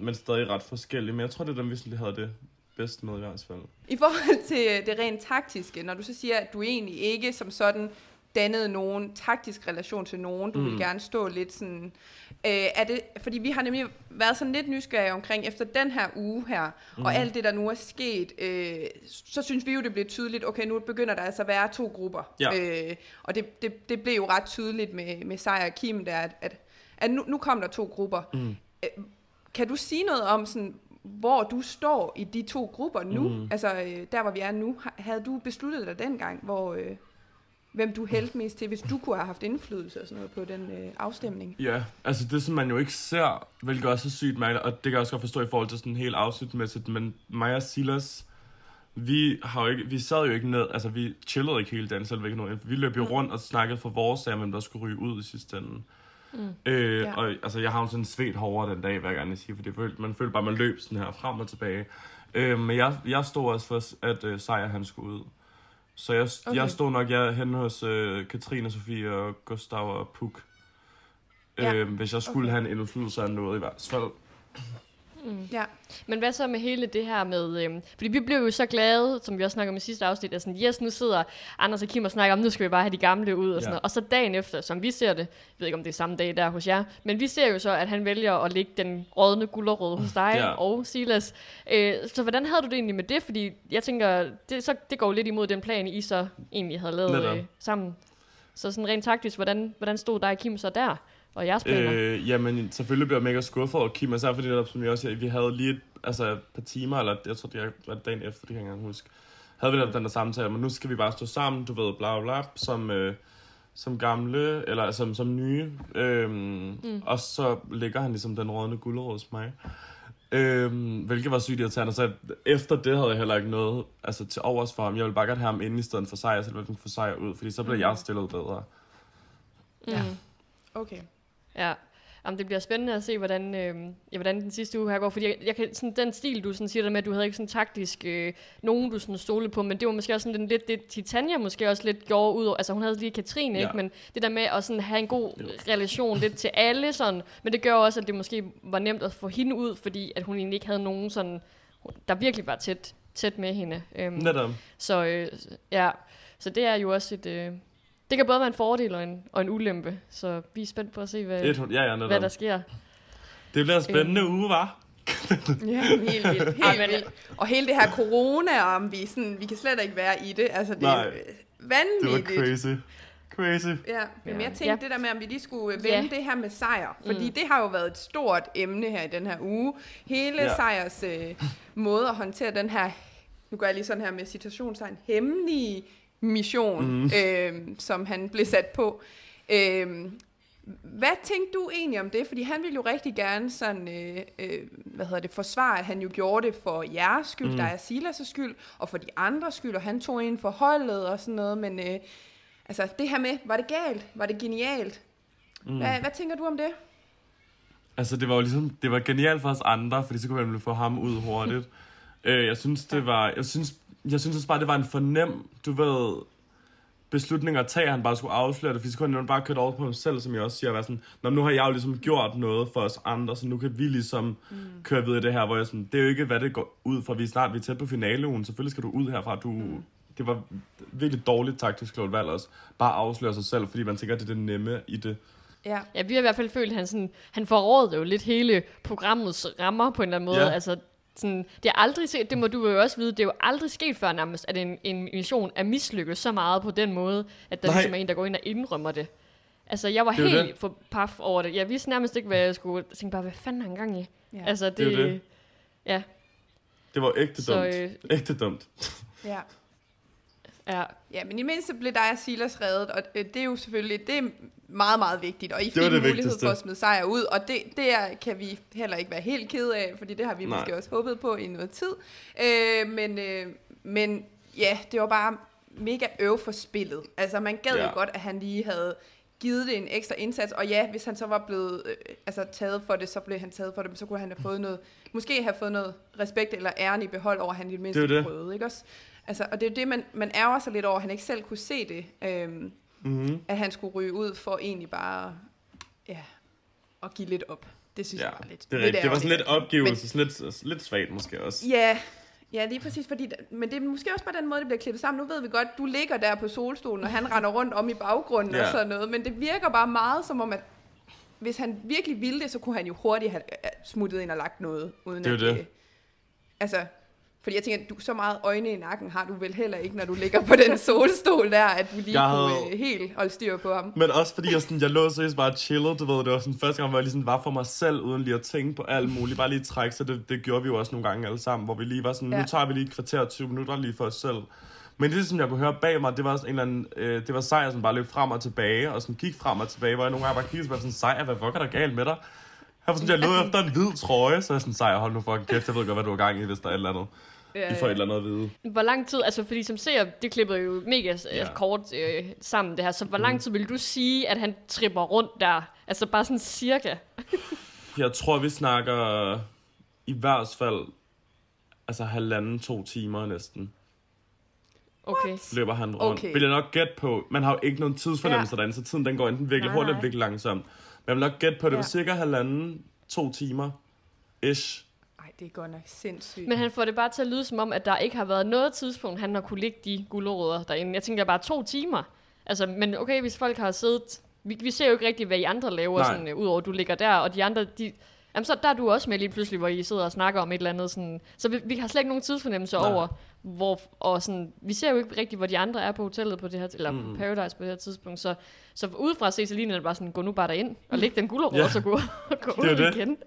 Men stadig ret forskellige. Men jeg tror, det er dem, vi sådan lige havde det bedst med i hvert fald. I forhold til øh, det rent taktiske, når du så siger, at du egentlig ikke som sådan dannede nogen taktisk relation til nogen, du mm. vil gerne stå lidt sådan, øh, er det, fordi vi har nemlig været sådan lidt nysgerrige omkring, efter den her uge her, mm. og alt det, der nu er sket, øh, så synes vi jo, det blev tydeligt, okay, nu begynder der altså at være to grupper, Ja. øh, og det, det, det blev jo ret tydeligt med, med Sejr og Kim, der, at, at, at nu, nu kom der to grupper. Mm. Øh, kan du sige noget om sådan, hvor du står i de to grupper nu? Mm. Altså, øh, der hvor vi er nu. Havde du besluttet dig dengang, hvor, øh, hvem du hældte mest til, hvis du kunne have haft indflydelse og sådan noget på den øh, afstemning? Ja, altså det som man jo ikke ser, hvilket også er sygt mærkeligt, og det kan jeg også godt forstå i forhold til sådan helt afsnitmæssigt, men mig og Silas, vi, har jo ikke, vi sad jo ikke ned, altså vi chillede ikke hele dagen selv, ikke noget. Vi løb jo rundt og snakkede for vores sag, hvem der skulle ryge ud i sidste ende. Mm. Øh, Ja. Og altså, jeg har jo sådan svedt hårdere den dag, hvad jeg gerne vil sige, for det følte, man følte bare, man løb sådan her frem og tilbage. Øh, men jeg, jeg stod også for, at øh, Sejr han skulle ud. Så jeg, Okay. jeg stod nok jeg, henne hos øh, Katrine, Sofie og Gustav og Puk. Ja. Øh, hvis jeg skulle okay. have en indflydelse af noget i hvert fald. Ja. Men hvad så med hele det her med... Øhm, fordi vi blev jo så glade, som vi også snakkede om i sidste afsnit, at sådan, yes, nu sidder Anders og Kim og snakker om, nu skal vi bare have de gamle ud og sådan Ja. noget. Og så dagen efter, som vi ser det, jeg ved ikke om det er samme dag der hos jer, men vi ser jo så, at han vælger at lægge den rådne gullerød hos dig Ja. og Silas. Øh, så hvordan havde du det egentlig med det? Fordi jeg tænker, det, så, det går jo lidt imod den plan, I så egentlig havde lavet øh, sammen. Så sådan rent taktisk, hvordan, hvordan stod dig og Kim så der? Og jeres planer? Øh, jamen, selvfølgelig blev jeg mega skuffet over Kim, især fordi, netop, som jeg også siger, vi havde lige et, altså, et par timer, eller jeg tror, det var dagen efter, det kan jeg ikke engang huske, havde vi netop den der samtale, men nu skal vi bare stå sammen, du ved, bla bla bla, som, øh, som gamle, eller som, som nye. Øhm, mm. Og så ligger han ligesom den rådne gulerod hos mig. Øhm, hvilket var sygt irriterende, så efter det havde jeg heller ikke noget altså, til overs for ham. Jeg ville bare godt have ham inde i stedet for sejr, så ville jeg få sejr ud, fordi så blev jeg stillet bedre. Ja. Mm. Okay. Ja, Jamen, det bliver spændende at se, hvordan, øh, ja, hvordan den sidste uge her går. Fordi jeg, jeg kan, sådan, den stil, du sådan siger der med, at du havde ikke sådan taktisk øh, nogen, du sådan stole på, men det var måske også sådan den, lidt det, Titania måske også lidt gjorde ud over. Altså hun havde lige Katrine, Ja. ikke? Men det der med at sådan have en god Jo. relation lidt til alle sådan. Men det gør også, at det måske var nemt at få hende ud, fordi at hun egentlig ikke havde nogen sådan, der virkelig var tæt, tæt med hende. Øhm, Netop. så øh, ja, så det er jo også et... Øh, det kan både være en fordel og en, og en ulempe, så vi er spændt på at se, hvad, Et, ja, ja, hvad der sker. Det bliver en spændende uge, var. Ja, helt vildt. Helt vildt. Og hele det her corona, om vi, sådan, vi kan slet ikke være i det. Altså, det er Nej. øh, Det var vanvittigt. crazy. Crazy. Ja, men Ja. jeg tænkte Ja. det der med, om vi lige skulle øh, Ja. vende det her med sejr. Fordi Mm. det har jo været et stort emne her i den her uge. Hele Ja. sejrs øh, måde at håndtere den her, nu gør jeg lige sådan her med citationstegn, hemmelige mission, Mm. øh, som han blev sat på. Øh, Hvad tænkte du egentlig om det? Fordi han ville jo rigtig gerne sådan, øh, øh, hvad hedder det, forsvare, at han jo gjorde det for jeres skyld, mm. der er Silas' skyld, og for de andres skyld, og han tog ind for holdet og sådan noget, men øh, altså det her med, var det galt? Var det genialt? Mm. Hvad, hvad tænker du om det? Altså, det var jo ligesom, det var genialt for os andre, fordi så kunne man få ham ud hurtigt. øh, jeg synes, det var, jeg synes, jeg synes også bare, det var en fornem, du ved, beslutning at tage, at han bare skulle afsløre det, fordi så kunne han bare køre over på ham selv, som jeg også siger, være sådan, Nå, nu har jeg jo ligesom gjort noget for os andre, så nu kan vi ligesom mm. køre videre i det her, hvor jeg sådan, det er jo ikke, hvad det går ud for, vi er snart, vi er tæt på finaleugen, selvfølgelig skal du ud herfra, du, mm. det var virkelig dårligt taktisk klogt valg også, bare afsløre sig selv, fordi man tænker, at det er det nemme i det. Ja. ja, vi har i hvert fald følt, at han, sådan, han forrådede jo lidt hele programmets rammer på en eller anden måde. Ja. Altså, sådan, det er aldrig set, det må du jo også vide, det er jo aldrig sket før nærmest, at en, en mission er mislykket så meget på den måde, at der Nej. ligesom er en, der går ind og indrømmer det. Altså, jeg var helt det. for paf over det. Jeg vidste nærmest ikke, hvad jeg skulle. Jeg tænkte bare, hvad fanden har han gang i? Ja. Altså, det, det, det. Ja. Det var ægte så, dumt. Øh, ægte dumt. Ja. Ja. ja, men i mindste blev dig og Silas reddet, og øh, det er jo selvfølgelig, det er meget, meget vigtigt, og I fik mulighed vigtigste. for at smide sejr ud, og det, det er, kan vi heller ikke være helt ked af, fordi det har vi Nej. måske også håbet på i noget tid. Øh, men, øh, men ja, det var bare mega øv for spillet. Altså man gad ja. jo godt, at han lige havde givet det en ekstra indsats, og ja, hvis han så var blevet øh, altså, taget for det, så blev han taget for det, men så kunne han have fået noget, måske have fået noget respekt eller æren i behold over, at han i det mindste det prøvede, ikke også? Altså, og det er jo det, man, man ærger sig lidt over, at han ikke selv kunne se det. Øhm, mm-hmm. At han skulle ryge ud for egentlig bare ja, at give lidt op. Det synes ja, jeg var lidt Det, er lidt det var sådan lidt opgivelse, men, lidt, lidt svagt måske også. Ja, Ja, lige præcis, fordi, men det er måske også bare den måde, det bliver klippet sammen. Nu ved vi godt, du ligger der på solstolen, og han render rundt om i baggrunden ja. og sådan noget, men det virker bare meget som om, at hvis han virkelig ville det, så kunne han jo hurtigt have smuttet ind og lagt noget, uden det er at det. Altså, fordi jeg tænker, du så meget øjne i nakken har du vel heller ikke, når du ligger på den solstol der, at du lige jeg kunne havde... Øh, helt holde styr på ham. Men også fordi jeg, sådan, jeg lå seriøst bare chillet, du ved, det var sådan første gang, hvor jeg lige sådan var for mig selv, uden lige at tænke på alt muligt, bare lige trække, så det, det gjorde vi jo også nogle gange alle sammen, hvor vi lige var sådan, ja. nu tager vi lige et kvarter 20 minutter lige for os selv. Men det, som jeg kunne høre bag mig, det var sådan en eller anden, øh, det var sejr, som bare løb frem og tilbage, og sådan gik frem og tilbage, hvor jeg nogle gange bare kiggede, sådan, sejr, hvad fuck er der galt med dig? Jeg var sådan, jeg lå efter en hvid trøje, så jeg sådan, sejr, hold nu fucking kæft, jeg ved godt, hvad du har gang i, hvis der er et eller andet. Ja, I får et eller andet at vide. Hvor lang tid, altså fordi som ser, det klipper jo mega ja. kort øh, sammen det her, så hvor lang mhm. tid vil du sige, at han tripper rundt der? Altså bare sådan cirka. jeg tror, vi snakker i hvert fald altså halvanden, to timer næsten. Okay. Løber han rundt. Okay. Vil jeg nok gætte på. Man har jo ikke nogen tidsfornemmelse ja. derinde, så tiden den går enten virkelig hurtigt eller virkelig langsomt. Men jeg vil nok gætte på, at det ja. var cirka halvanden, to timer. Ish det er godt nok sindssygt. Men han får det bare til at lyde som om, at der ikke har været noget tidspunkt, han har kunne ligge de gulerødder derinde. Jeg tænker bare to timer. Altså, men okay, hvis folk har siddet... Vi, vi ser jo ikke rigtigt, hvad I andre laver, sådan, uh, udover at du ligger der, og de andre, de, Jamen, så der er du også med lige pludselig, hvor I sidder og snakker om et eller andet. Sådan. Så vi, vi har slet ikke nogen tidsfornemmelse Nej. over, hvor, og sådan, vi ser jo ikke rigtigt, hvor de andre er på hotellet på det her, eller mm. Paradise på det her tidspunkt. Så, så udefra at se, så ligner det bare sådan, gå nu bare derind, og læg den gulerod, ja. og så gå, gå det ud det. igen.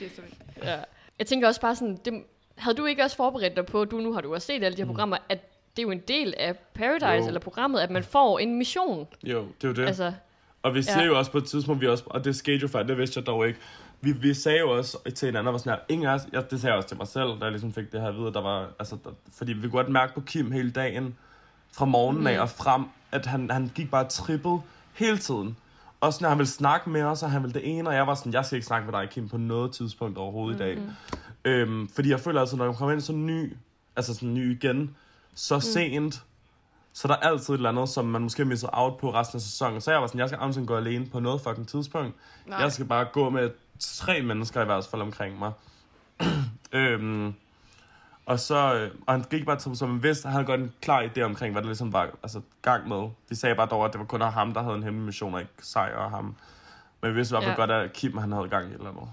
Det er så ja. Jeg tænker også bare sådan, det, havde du ikke også forberedt dig på, du nu har du også set alle de her mm. programmer, at det er jo en del af Paradise, jo. eller programmet, at man får en mission. Jo, det er jo det. Altså, og vi ja. jo også på et tidspunkt, vi også, og det skete jo faktisk, det vidste jeg dog ikke, vi, vi sagde jo også til hinanden, var sådan her, ingen af os, jeg, det sagde jeg også til mig selv, da jeg ligesom fik det her at vide, der var, altså, der, fordi vi kunne godt mærke på Kim hele dagen, fra morgenen mm. af og frem, at han, han gik bare trippet hele tiden. Også når han ville snakke med os, og han ville det ene, og jeg var sådan, jeg skal ikke snakke med dig, Kim, på noget tidspunkt overhovedet mm-hmm. i dag. Mm-hmm. Øhm, fordi jeg føler altså, når jeg kommer ind så ny, altså sådan ny igen, så mm. sent, så der er altid et eller andet, som man måske har misset out på resten af sæsonen. Så jeg var sådan, jeg skal aldrig gå alene på noget fucking tidspunkt. Nej. Jeg skal bare gå med tre mennesker i hvert fald omkring mig. øhm, og så, øh, og han gik bare til, som en vidste, han havde godt en klar idé omkring, hvad det ligesom var altså, gang med. Vi sagde bare dog, at det var kun ham, der havde en hemmelig mission, og ikke Sejr og ham. Men vi vidste i hvert fald ja. godt, at Kim han havde gang i eller andet.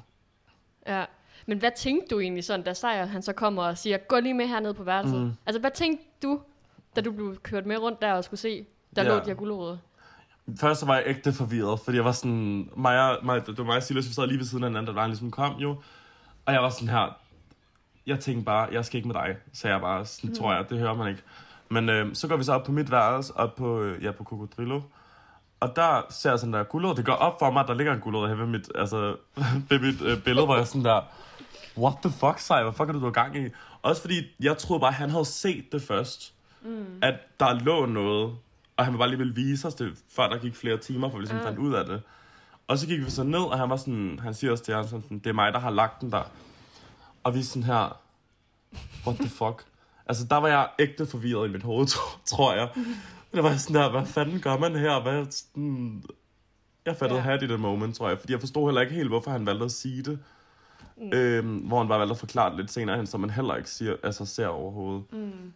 Ja, men hvad tænkte du egentlig sådan, da Sejr han så kommer og siger, gå lige med hernede på værelset? Mm. Altså, hvad tænkte du, da du blev kørt med rundt der og skulle se, der ja. lå de her gulerødder? Først så var jeg ægte forvirret, fordi jeg var sådan, mig, mig, det var mig og Silas, vi sad lige ved siden af hinanden, da han ligesom kom jo. Og jeg var sådan her, jeg tænkte bare, jeg skal ikke med dig, sagde jeg bare. Sådan mm. tror jeg, det hører man ikke. Men øh, så går vi så op på mit værelse, op på, øh, ja, på Cocodrillo. og der ser jeg sådan der guldrød. Det går op for mig, at der ligger en guldrød her ved mit, altså, ved mit øh, billede, hvor jeg sådan der, what the fuck, sej, hvad fuck er det, du har gang i? Også fordi, jeg troede bare, at han havde set det først. Mm. At der lå noget, og han bare lige ville vise os det, før der gik flere timer, for vi ligesom Ah. fandt ud af det. Og så gik vi så ned, og han var sådan, han siger også til ham sådan, det er mig, der har lagt den der. Og vi er sådan her, what the fuck? altså, der var jeg ægte forvirret i mit hoved, tro- tror jeg. Det var sådan der, hvad fanden gør man her? Hvad, sådan, jeg fattede Ja. hat i det moment, tror jeg. Fordi jeg forstod heller ikke helt, hvorfor han valgte at sige det. Mm. Øhm, hvor han bare valgte at forklare det lidt senere hen, som man heller ikke siger, altså ser overhovedet. Mm.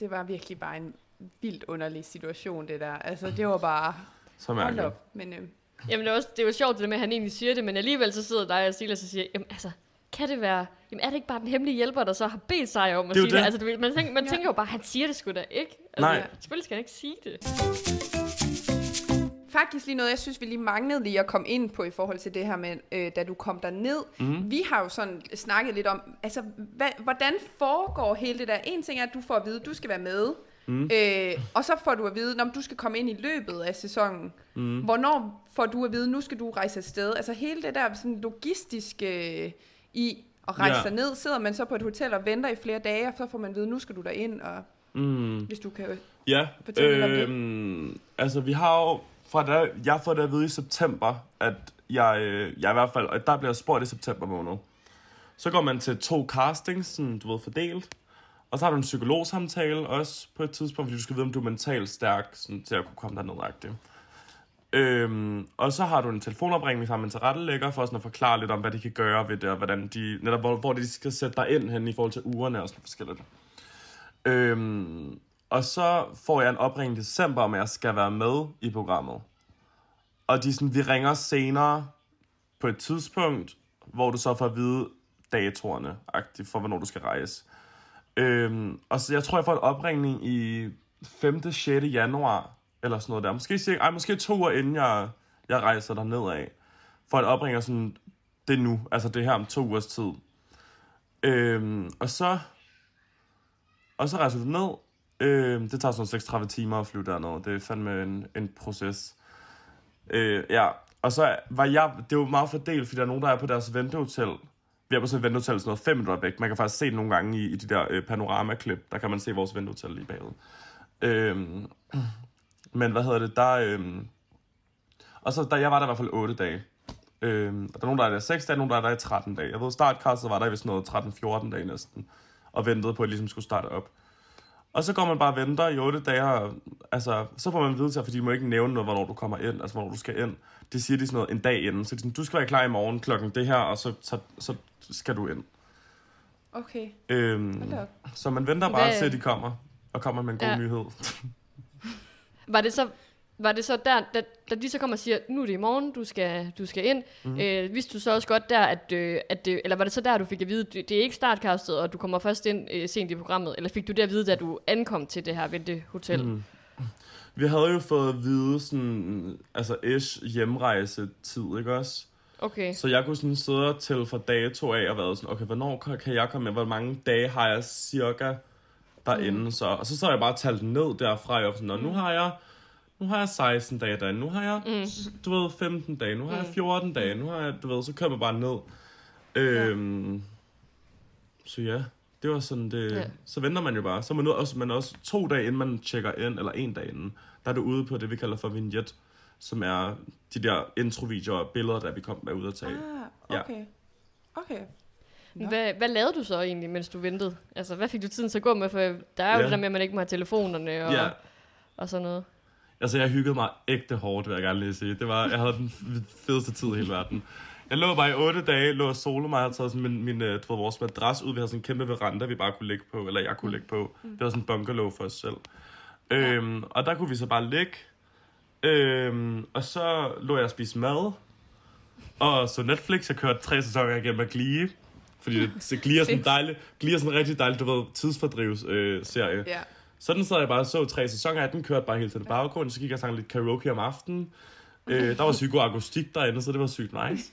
Det var virkelig bare en vildt underlig situation, det der. Altså, det var bare... Så Hold mærkeligt. op. Men øh, Jamen, det er, også, det er jo sjovt, det der med, at han egentlig siger det, men alligevel så sidder dig og Silas og siger, jamen altså, kan det være, jamen er det ikke bare den hemmelige hjælper, der så har bedt sig om at Det sige det? det. Altså, man, tænker, man Ja. tænker jo bare, han siger det sgu da ikke. Altså, Nej. Selvfølgelig skal han ikke sige det. faktisk lige noget, jeg synes, vi lige manglede lige at komme ind på i forhold til det her med, øh, da du kom der ned. Mm. Vi har jo sådan snakket lidt om, altså, hvad, hvordan foregår hele det der? En ting er, at du får at vide, at du skal være med, mm. øh, og så får du at vide, om du skal komme ind i løbet af sæsonen. Mm. Hvornår får du at vide, nu skal du rejse afsted? Altså hele det der sådan logistiske øh, i at rejse Ja. sig ned, sidder man så på et hotel og venter i flere dage, og så får man at vide, nu skal du ind og Mm. hvis du kan... Ja, Fortæl lidt om det. øhm, altså vi har jo, fra da, jeg får det at vide i september, at jeg, øh, jeg i hvert fald, og der bliver spurgt i september måned. Så går man til to castings, sådan, du ved, fordelt. Og så har du en psykologsamtale også på et tidspunkt, fordi du skal vide, om du er mentalt stærk sådan, til at kunne komme derned -agtigt. Øhm, og så har du en telefonopringning sammen med en tilrettelægger for sådan at forklare lidt om, hvad de kan gøre ved det, og hvordan de, netop hvor, hvor de skal sætte dig ind hen i forhold til ugerne og sådan forskelligt. Øhm, og så får jeg en opringning i december, om jeg skal være med i programmet. Og de sådan, vi ringer senere på et tidspunkt, hvor du så får at vide datorerne, for hvornår du skal rejse. Øhm, og så jeg tror, jeg får en opringning i 5. 6. januar, eller sådan noget der. Måske, cirka, ej, måske to uger inden jeg, jeg rejser der ned af. For at opringe sådan, det nu, altså det her om to ugers tid. Øhm, og så, og så rejser du ned. Øhm, det tager sådan 36 timer at flyve derned. Det er fandme en, en proces. Øh, ja, og så var jeg, det er jo meget fordelt, fordi der er nogen, der er på deres ventehotel. Vi er på sådan et ventehotel sådan noget 5 minutter væk. Man kan faktisk se det nogle gange i, i de der øh, panoramaklip. Der kan man se vores ventehotel lige bagved. Øhm, men hvad hedder det, der... Øhm, og så der, jeg var der i hvert fald 8 dage. Øhm, og der er nogen, der er der i 6 dage, nogen, der er der i 13 dage. Jeg ved, startkastet var der i vist noget 13-14 dage næsten. Og ventede på, at jeg ligesom skulle starte op. Og så går man bare og venter i 8 dage, og, altså, så får man vide til, fordi de må ikke nævne noget, hvornår du kommer ind, altså hvornår du skal ind. Det siger de sådan noget en dag inden, så de sådan, du skal være klar i morgen klokken det her, og så, så, så skal du ind. Okay, Øhm, så man venter bare Hvad- til, at de kommer, og kommer med en god ja. nyhed. Var det så, var det så der, da, da de så kommer og siger, nu er det i morgen, du skal, du skal ind, mm. øh, vidste du så også godt der, at, øh, at det, eller var det så der, du fik at vide, det, det er ikke startkastet, og du kommer først ind øh, sent i programmet, eller fik du det at vide, da du ankom til det her ventehotel? Mm. Vi havde jo fået at vide sådan, altså ish hjemrejsetid, ikke også? Okay. Så jeg kunne sådan sidde og tælle fra dato af og være sådan, okay, hvornår kan- kan jeg komme med? Hvor mange dage har jeg cirka derinde mm. så? Og så så jeg bare talt ned derfra, og jeg var sådan, "Nå, nu har jeg nu har jeg 16 dage derinde, nu har jeg, mm. du ved, 15 dage, nu har jeg 14 dage, nu har jeg, du ved, så kører man bare ned. Øhm, Så ja, det var sådan det, Ja. ja. så venter man jo bare. Så er man nu også, man også to dage inden man tjekker ind, eller en dag inden, der er du ude på det, vi kalder for vignette, som er de der introvideoer og billeder, der vi kom med ud at tage. Ah, Ja. okay. Nå. Hvad, hvad lavede du så egentlig, mens du ventede? Altså, hvad fik du tiden til at gå med? For der er jo Ja. det der med, at man ikke må have telefonerne og, Ja, og sådan noget. Altså, jeg hyggede mig ægte hårdt, vil jeg gerne lige sige. Det var, jeg havde den fedeste tid i hele verden. Jeg lå bare i otte dage, lå og solo mig, havde taget sådan min, min øh, du ved, vores madras ud. Vi havde sådan en kæmpe veranda, vi bare kunne ligge på, eller jeg kunne ligge på. Det var sådan en bungalow for os selv. Øhm, og der kunne vi så bare ligge. Øhm, og så lå jeg og spise mad. Og så Netflix, jeg kørte tre sæsoner igennem af Glee. Fordi det, så Glee er sådan en Fedt. dejlig, Glee er sådan rigtig dejlig, du ved, tidsfordrivs øh, serie. Ja. Sådan sad jeg bare så tre sæsoner af den, kørte bare helt til det baggrund, så gik jeg og sang lidt karaoke om aftenen. Øh, der var god akustik derinde, så det var sygt nice.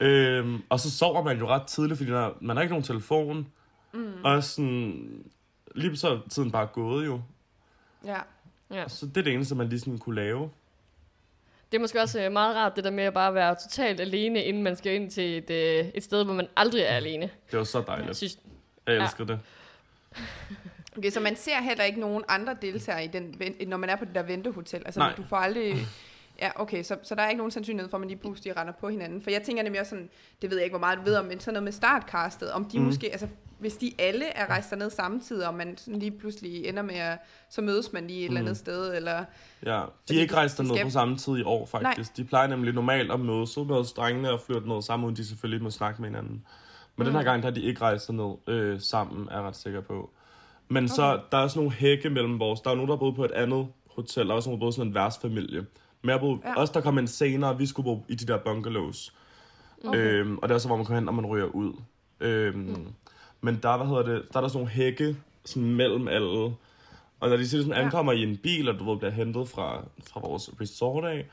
Øhm, og så sover man jo ret tidligt, fordi der, man har ikke nogen telefon. Mm. Og sådan, lige så er tiden bare gået jo. Ja. Ja. Så det er det eneste, man lige sådan kunne lave. Det er måske også øh, meget rart, det der med at bare være totalt alene, inden man skal ind til et, øh, et sted, hvor man aldrig er alene. Det var så Jeg dejligt. synes, Jeg elsker det. Okay, så man ser heller ikke nogen andre deltagere i den, når man er på det der ventehotel. Altså, Nej. du får aldrig... Ja, okay, så, så der er ikke nogen sandsynlighed for, at man lige pludselig render på hinanden. For jeg tænker nemlig også sådan, det ved jeg ikke, hvor meget du ved om, men sådan noget med startcastet, om de Mm. mm. måske, altså hvis de alle er rejst derned samtidig, og man sådan lige pludselig ender med at, så mødes man lige et eller andet Mm. sted, eller... Ja, de er ikke rejst de derned skal- på samme tid i år, faktisk. De plejer nemlig normalt at mødes, så med drengene og flytte ned sammen, uden de selvfølgelig må snakke med hinanden. Men den her Mm. gang, der har de ikke rejst derned øh, sammen, er jeg ret sikker på. Men så, der er sådan nogle hække mellem vores... Der er nogen, der har boet på et andet hotel, der er også nogen, der har boet sådan en værtsfamilie. Men jeg boede, ja. Os, der kom ind senere, vi skulle bo i de der bungalows. Okay. Øhm, og det er så, hvor man kommer hen, når man ryger ud. Øhm, mm. Men der, hvad hedder det, der er der sådan nogle hække sådan mellem alle. Og når de så ligesom Ja. ankommer i en bil, og du ved, bliver hentet fra, fra vores resort af,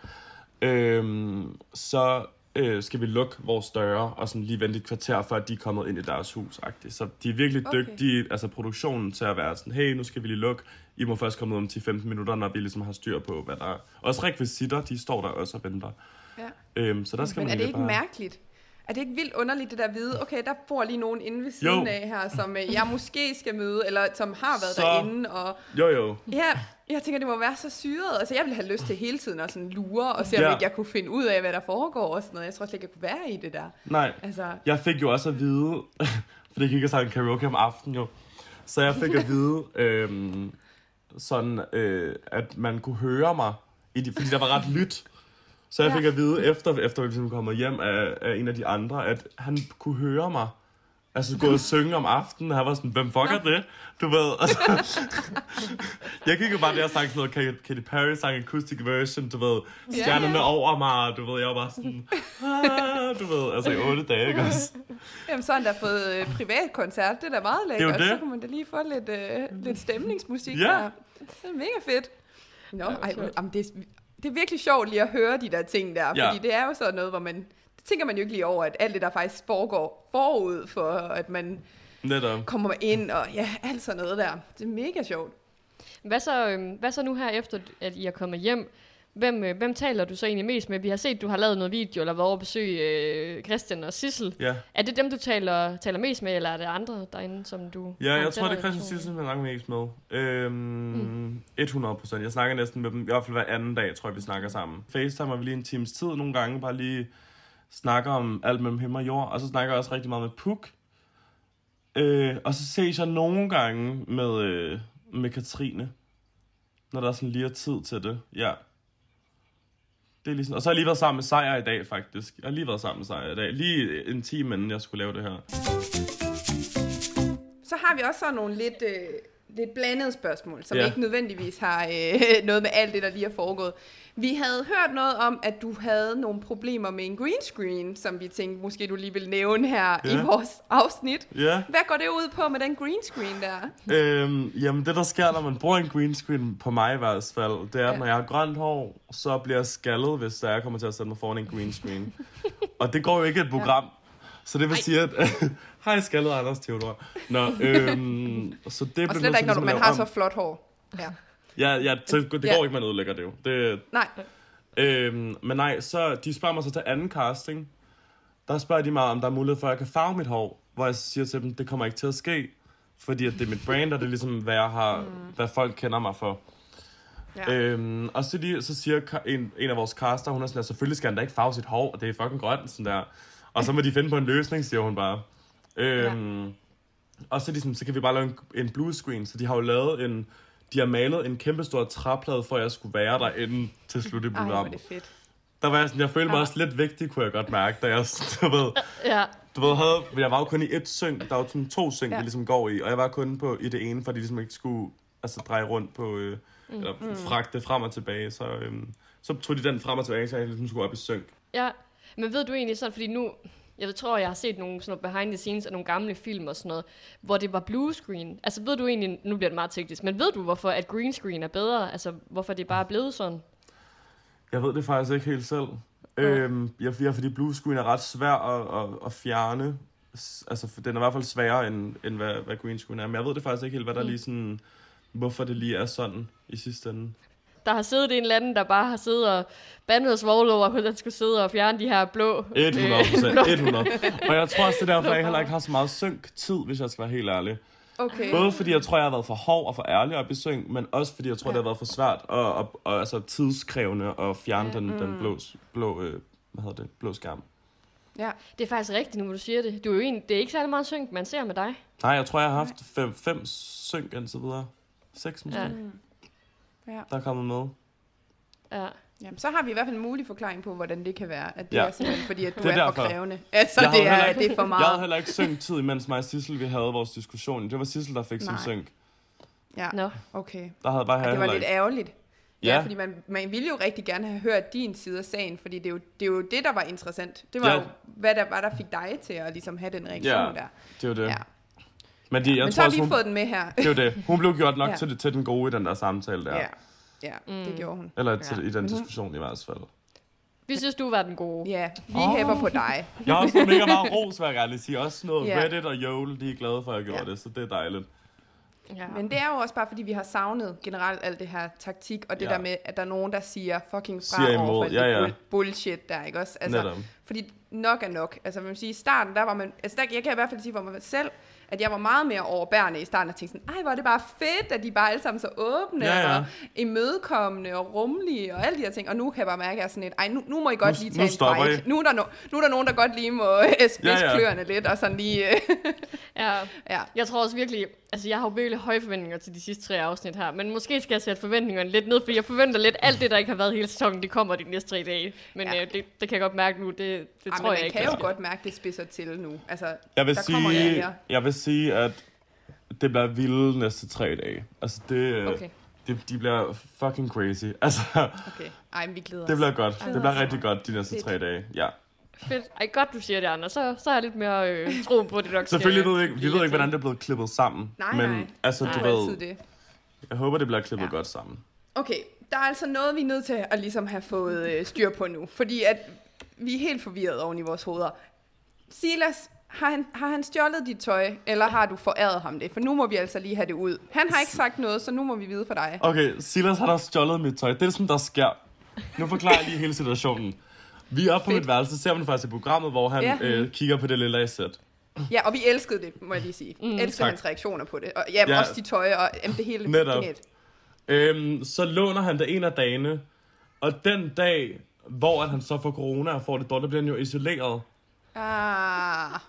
øhm, så øh, skal vi lukke vores døre og sådan lige vente et kvarter, før de er kommet ind i deres hus. -agtigt. Så de er virkelig Okay. dygtige, altså produktionen til at være sådan, hey, nu skal vi lige lukke. I må først komme ud om 10-15 minutter, når vi ligesom har styr på, hvad der er. Også rekvisitter, de står der også og venter. Ja. Øhm, så der skal Men man er det ikke bare... mærkeligt? Er det ikke vildt underligt, det der at vide, okay, der bor lige nogen inde ved siden Jo. af her, som øh, jeg måske skal møde, eller som har været Så- derinde, og Jo, jo. Ja, jeg tænker, det må være så syret. Altså, jeg ville have lyst til hele tiden at sådan lure og se, om Ja. ikke jeg kunne finde ud af, hvad der foregår og sådan noget. Jeg tror slet ikke, jeg kunne være i det der. Nej, Altså, jeg fik jo også at vide, fordi jeg gik og sang karaoke om aftenen jo, så jeg fik at vide, øhm, sådan, øh, at man kunne høre mig, i de, fordi der var ret lyt. Så jeg Ja. fik at vide, efter, efter vi ligesom kom hjem af, af en af de andre, at han kunne høre mig. Altså gå og synge om aftenen, og han var sådan, hvem fuck er det? Du ved, altså, jeg gik jo bare der og sang sådan noget, Katy- Perry sang acoustic version, du ved, stjernerne ja. over mig, du ved, jeg var bare sådan, ah, du ved, altså i otte dage, ikke også? jamen, så har han da fået øh, privat koncert. Det er da meget er lækkert. det. Så kan man da lige få lidt, øh, lidt stemningsmusik Ja. der. Det er mega fedt. Nå, ej, jamen, det, er, det er virkelig sjovt lige at høre de der ting der. Ja. Fordi det er jo sådan noget, hvor man... Tænker man jo ikke lige over, at alt det der faktisk foregår forud for, at man Netop. kommer ind og ja, alt sådan noget der. Det er mega sjovt. Hvad så, øhm, hvad så nu her efter, at I er kommet hjem? Hvem, øh, hvem taler du så egentlig mest med? Vi har set, du har lavet noget video, eller været over at besøge øh, Christian og Sissel. Ja. Er det dem, du taler, taler mest med, eller er det andre derinde, som du Ja, har jeg tror, det er Christian relation Sissel, jeg snakker mest med. Øhm, mm. 100 procent. Jeg snakker næsten med dem, i hvert fald hver anden dag, tror jeg, vi snakker sammen. FaceTime vi lige en times tid nogle gange, bare lige snakker om alt mellem himmel og jord. Og så snakker jeg også rigtig meget med Puk. Øh, og så ses jeg nogle gange med, øh, med Katrine. Når der er sådan lige er tid til det. Ja. Det er ligesom, og så har jeg lige været sammen med Sejr i dag, faktisk. Jeg har lige været sammen med Sejr i dag. Lige en time inden jeg skulle lave det her. Så har vi også sådan nogle lidt, øh, lidt blandede spørgsmål, som Ja. ja. ikke nødvendigvis har øh, noget med alt det, der lige er foregået. Vi havde hørt noget om, at du havde nogle problemer med en green screen, som vi tænkte, måske du lige vil nævne her Ja. i vores afsnit. Ja. Hvad går det ud på med den green screen der? Øhm, jamen det der sker, når man bruger en green screen, på mig i hvert fald, det er, at Ja. når jeg har grønt hår, så bliver jeg skaldet, hvis der jeg kommer til at sætte mig foran en green screen. og det går jo ikke et program. Så det vil sige, at... Hej, skaldet Anders Theodor. Nå, øhm, så det Og slet ikke, når ligesom man har om. så flot hår. Ja. Ja, ja så det går Ja. ikke, man ødelægger det jo. Det, Nej, Øhm, men nej, så de spørger mig så til anden casting. Der spørger de mig, om der er mulighed for, at jeg kan farve mit hår. Hvor jeg siger til dem, det kommer ikke til at ske. Fordi at det er mit brand, og det er ligesom, hvad, jeg har, mm. hvad folk kender mig for. ja. Øhm, og så, de, så siger en, en af vores caster, hun er sådan, at selvfølgelig skal han da ikke farve sit hår, og det er fucking grønt, sådan der. Og så må de finde på en løsning, siger hun bare. Øhm, ja. Og så, sådan, så kan vi bare lave en, en blue screen, så de har jo lavet en, de har malet en kæmpe stor træplade, for at jeg skulle være derinde til slut i Ej, hvor er programmet. det fedt. Der var jeg sådan, jeg følte mig Ja. også lidt vigtig, kunne jeg godt mærke, da jeg, du ved, Ja, du ved, havde, jeg var jo kun i et synk, der var sådan to synk, ja. Vi ligesom går i, og jeg var kun på i det ene, fordi de ligesom ikke skulle altså, dreje rundt på, øh, mm. eller fragte frem og tilbage, så, øhm, så tog de den frem og tilbage, så jeg ligesom skulle op i synk. ja. Men ved du egentlig sådan, fordi nu, jeg tror, jeg har set nogle sådan noget behind the scenes af nogle gamle film og sådan noget, hvor det var blue screen. Altså ved du egentlig, nu bliver det meget teknisk, men ved du, hvorfor at green screen er bedre? Altså hvorfor det bare er blevet sådan? Jeg ved det faktisk ikke helt selv. Ja. Øhm, jeg, jeg, fordi blue screen er ret svær at, at, at fjerne. Altså, for den er i hvert fald sværere, end, end hvad, hvad green screen er. Men jeg ved det faktisk ikke helt, hvad der Mm. lige sådan... Hvorfor det lige er sådan i sidste ende. Der har siddet en eller anden, der bare har siddet og bandet svoglet over, han skulle sidde og fjerne de her blå... 100 øh, procent, blå- 100. Og jeg tror også, det er derfor, jeg heller ikke har så meget synk-tid, hvis jeg skal være helt ærlig. Okay. Både fordi jeg tror, jeg har været for hård og for ærlig op i synk, men også fordi jeg tror, Ja. det har været for svært og, og, og altså tidskrævende at fjerne Ja. den, den Mm. blå, blå, øh, hvad hedder det, blå skærm. Ja. Det er faktisk rigtigt, nu hvor du siger det. Du er jo en, det er ikke særlig meget synk, man ser med dig. Nej, jeg tror, jeg har haft fem, fem synk indtil videre. Seks måske, Ja. Ja. Der er kommet med. Ja. Jamen, så har vi i hvert fald en mulig forklaring på, hvordan det kan være. At det Ja. er simpelthen fordi, at du Det er, er for krævende. Altså, Jeg det er, heller ikke- det er for Jeg havde meget. heller ikke synk-tid, mens mig og Sissel, vi havde vores diskussion. Det var Sissel, der fik sin Nej. synk. Ja, Nå. okay. Der havde bare Og det var lidt ikke. ærgerligt. Ja, Ja. fordi man, man ville jo rigtig gerne have hørt din side af sagen, fordi det er jo det, er jo det der var interessant. Det var Ja. jo, hvad der var, der fik dig til at ligesom have den reaktion Ja, der. Det er jo det. Ja. Men, de, jeg Men så tror har også, vi hun, fået den med her. det er jo det. Hun blev gjort nok Ja. til, til den gode i den der samtale der. Ja, ja Mm. det gjorde hun. Eller til, Ja. i den hun- diskussion i hvert fald. Vi synes, du var den gode. Ja, vi oh. hæpper på dig. Jeg har også fået mega meget ros, vil jeg gerne lige sige. Også noget Ja. Reddit og Jole, de er glade for, at jeg gjorde Ja. det, så det er dejligt. Ja. Men det er jo også bare, fordi vi har savnet generelt alt det her taktik, og det Ja. der med, at der er nogen, der siger fucking fra Siger imod, over for ja, det ja. bull- bullshit der, ikke også? Altså, Netop. Fordi nok er nok. Altså, man vil sige, i starten, der var man... Altså, der, jeg kan i hvert fald sige for mig selv, at jeg var meget mere overbærende i starten, og tænkte sådan, ej, hvor er det bare fedt, at de bare alle sammen så åbne, Ja, ja. og imødekommende, og rummelige, og alle de her ting. Og nu kan jeg bare mærke, at jeg er sådan et, ej, nu, nu må I godt Nu- lige nu tage en stopper fight. I. Nu er, der no, nu er der nogen, der godt lige må øh, spidse Ja, ja. kløerne lidt, og sådan lige... Øh, ja. ja. Jeg tror også virkelig, altså jeg har jo virkelig høje forventninger til de sidste tre afsnit her, men måske skal jeg sætte forventningerne lidt ned, for jeg forventer lidt, alt det, der ikke har været hele sæsonen, det kommer de næste tre dage. Men Ja. øh, det, det kan jeg godt mærke nu, det, det Ej, tror men jeg man ikke. kan jo godt mærke, det spidser til nu. Altså, Jeg vil, der kommer jeg sige, her. jeg vil sige, at det bliver vilde næste tre dage. Altså, det, øh, Okay. det, de bliver fucking crazy. Altså, Okay. Ej, men vi glæder det bliver godt. Det bliver rigtig godt de næste Fedt. tre dage. Ja. Fedt. Ej, godt du siger det, Anders. Så, så er jeg lidt mere øh, tro på, det nok skal... Selvfølgelig ved vi ikke, vi ved ikke, hvordan det er blevet klippet sammen. Nej, men nej. altså, Nej. du Det ved, det. jeg håber, det bliver klippet Ja. godt sammen. Okay, der er altså noget, vi er nødt til at ligesom have fået øh, styr på nu. Fordi at vi er helt forvirret oven i vores hoveder. Silas, har han, har han stjålet dit tøj, eller har du foræret ham det? For nu må vi altså lige have det ud. Han har ikke sagt noget, så nu må vi vide for dig. Okay, Silas har der stjålet mit tøj. Det er sådan, der sker. Nu forklarer jeg lige hele situationen. Vi er oppe på mit værelse, ser man faktisk i programmet, hvor han Ja. øh, kigger på det lille sæt. Ja, og vi elskede det, må jeg lige sige. Mm, elskede tak. hans reaktioner på det. Og ja, Ja. også de tøj, og jamen, det hele Netop. genialt. Øhm, så låner han det en af dagene, og den dag, hvor at han så får corona og får det dårligt, bliver han jo isoleret. Ah,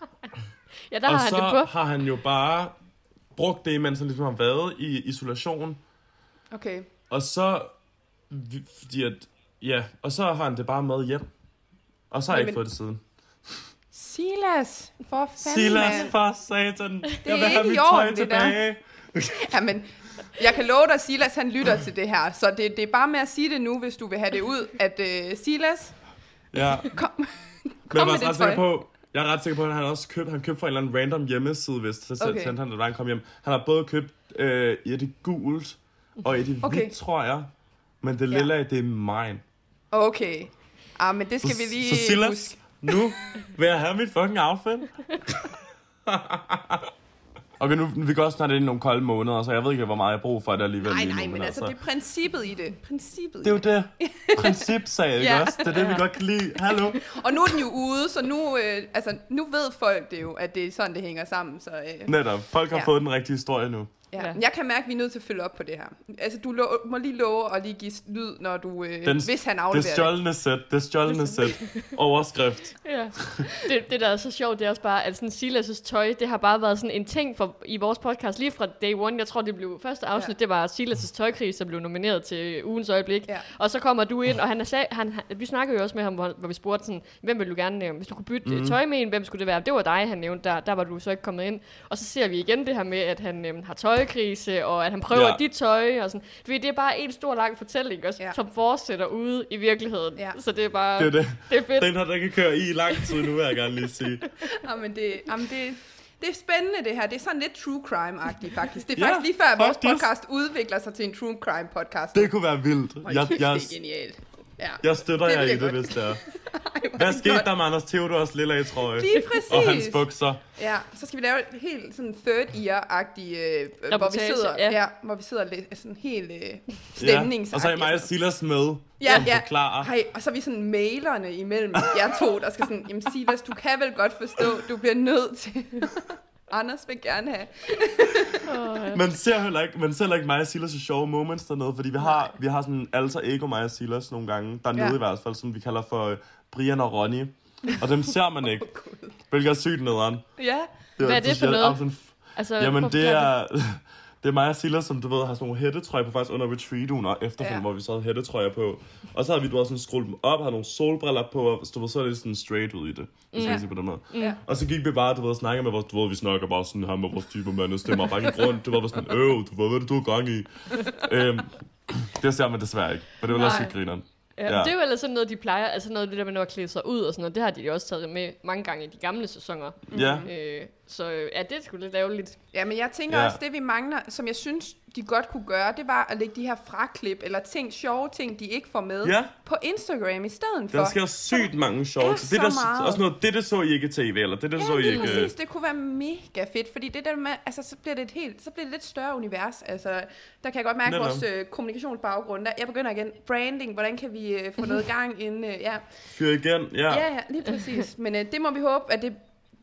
Ja, der har og han så det på. har han jo bare brugt det, mens han ligesom har været i isolation. okay. Og så, fordi at, ja, og så har han det bare med hjem. Og så har jeg ikke fået det siden. Silas, for fanden, Silas, for satan. Jeg vil have mit tøj det der. tilbage. Jamen, jeg kan love dig, Silas han lytter til det her, så det, det er bare med at sige det nu, hvis du vil have det ud, at uh, Silas, Ja, kom, men kom jeg med det tøj. på, jeg er ret sikker på, at han også købt, han købte fra en eller anden random hjemmeside, hvis så Okay. sendte han det, da han kom hjem. Han har både købt øh, i gult, og i Okay. hvidt, tror jeg. Men det Ja. lille, det er mine. Okay. Ah, men det skal vi lige så Silas, huske. nu vil jeg have mit fucking outfit. okay, nu vi går også snart ind i nogle kolde måneder, så jeg ved ikke, hvor meget jeg har brug for det alligevel Nej, lige nej, nu, men altså, det er princippet i det. Princippet det er jo det. Principsag, ikke Ja. også? Det er det, vi godt kan lide. Hallo? Og nu er den jo ude, så nu, øh, altså, nu ved folk det jo, at det er sådan, det hænger sammen. Så, øh, Netop. Folk har Ja. fået den rigtige historie nu. Ja. Ja. Jeg kan mærke, at vi er nødt til at følge op på det her. Altså, du lo- må lige love at lige give lyd, når du, øh, Den- hvis han Det afleverer det. stjålne sæt. Det stjålne sæt. Overskrift. Ja. Det, det, der er så sjovt, det er også bare, at sådan Silas' tøj, det har bare været sådan en ting for, i vores podcast lige fra day one. Jeg tror, det blev første afsnit, Ja. det var Silas' tøjkrig, som blev nomineret til ugens øjeblik. Ja. Og så kommer du ind, og han er sag, han, han, vi snakkede jo også med ham, hvor, hvor vi spurgte sådan, hvem vil du gerne, øh, hvis du kunne bytte mm. tøj med en, hvem skulle det være? Det var dig, han nævnte, der, der var du så ikke kommet ind. Og så ser vi igen det her med, at han øh, har tøjkrise, og at han prøver Ja. dit tøj, og sådan. Fordi det er bare en stor lang fortælling, også, Ja. som fortsætter ude i virkeligheden. Ja. Så det er bare, Det er det. det er fedt. Den har der ikke kørt i lang tid nu, vil jeg gerne lige sige. Jamen, det, jamen det, det er spændende, det her. Det er sådan lidt true crime-agtigt, faktisk. Det er Ja, faktisk lige før, at vores podcast udvikler sig til en true crime-podcast. Det kunne være vildt. Jeg, jeg, det er genialt. Ja. jeg støtter Det jer i det, godt. hvis det er. hvor Hvad skete godt. der med Anders Theodors lilla trøje? Lige præcis. Og hans bukser. Ja, så skal vi lave et helt sådan third year-agtig, øh, hvor vi sidder, ja. ja. hvor vi sidder lidt sådan helt øh, stemningsagtigt. Ja. Og så er mig og Silas med. Ja, som ja. forklarer. Hej, og så er vi sådan mailerne imellem jer to, der skal sådan, jamen Silas, du kan vel godt forstå, du bliver nødt til... Anders vil gerne have. Man ser heller ikke, man ser heller ikke mig og Silas' sjove moments dernede, fordi vi har, vi har sådan en alter ego, mig og Silas nogle gange, dernede Ja. i hvert fald, som vi kalder for øh, Brian og Ronny. Og dem ser man ikke, Åh, Gud. hvilket er sygt nederen. Ja, Hvad er det for noget? Og sådan- Altså, Jamen det er, det er mig og Silas, som du ved, har sådan nogle hættetrøjer på faktisk under retreatugen og efterfølgende, Ja. hvor vi så havde hættetrøjer på. Og så har vi du ved, sådan skruet dem op, har nogle solbriller på, og du ved, så det sådan straight ud i det, hvis Ja. man på den måde. Ja. Og så gik vi bare, du ved, og snakkede med vores, du ved, vi snakker bare sådan her med vores type mandestemmer, bare ikke rundt, ved, var sådan, øv, du ved, hvad det, du har gang i? øhm, det ser man desværre ikke, for det vil også grineren. Ja, Ja. Det er jo ellers sådan noget, de plejer, altså noget af det der med at klæde sig ud og sådan noget, det har de jo også taget med mange gange i de gamle sæsoner. Ja, Øh, så øh, ja, det sgu lidt ærgerligt. Ja, men jeg tænker Ja. ja. også, det vi mangler, som jeg synes, de godt kunne gøre, det var at lægge de her fraklip, eller ting, sjove ting, de ikke får med, ja, på Instagram i stedet for. der sker sygt mange sjove ting. Det er der, så meget. også noget, det, det så I ikke i tv, eller det, det så I Ja, lige ikke... præcis. Det kunne være mega fedt, fordi det der med, altså, så bliver det et helt, så bliver det et lidt større univers. Altså, der kan jeg godt mærke Netop. vores øh, kommunikationsbaggrund. Der, jeg begynder igen. Branding, hvordan kan vi øh, få noget gang ind? Øh, ja. Fyr igen, ja. ja, ja, lige præcis. Men øh, det må vi håbe, at det,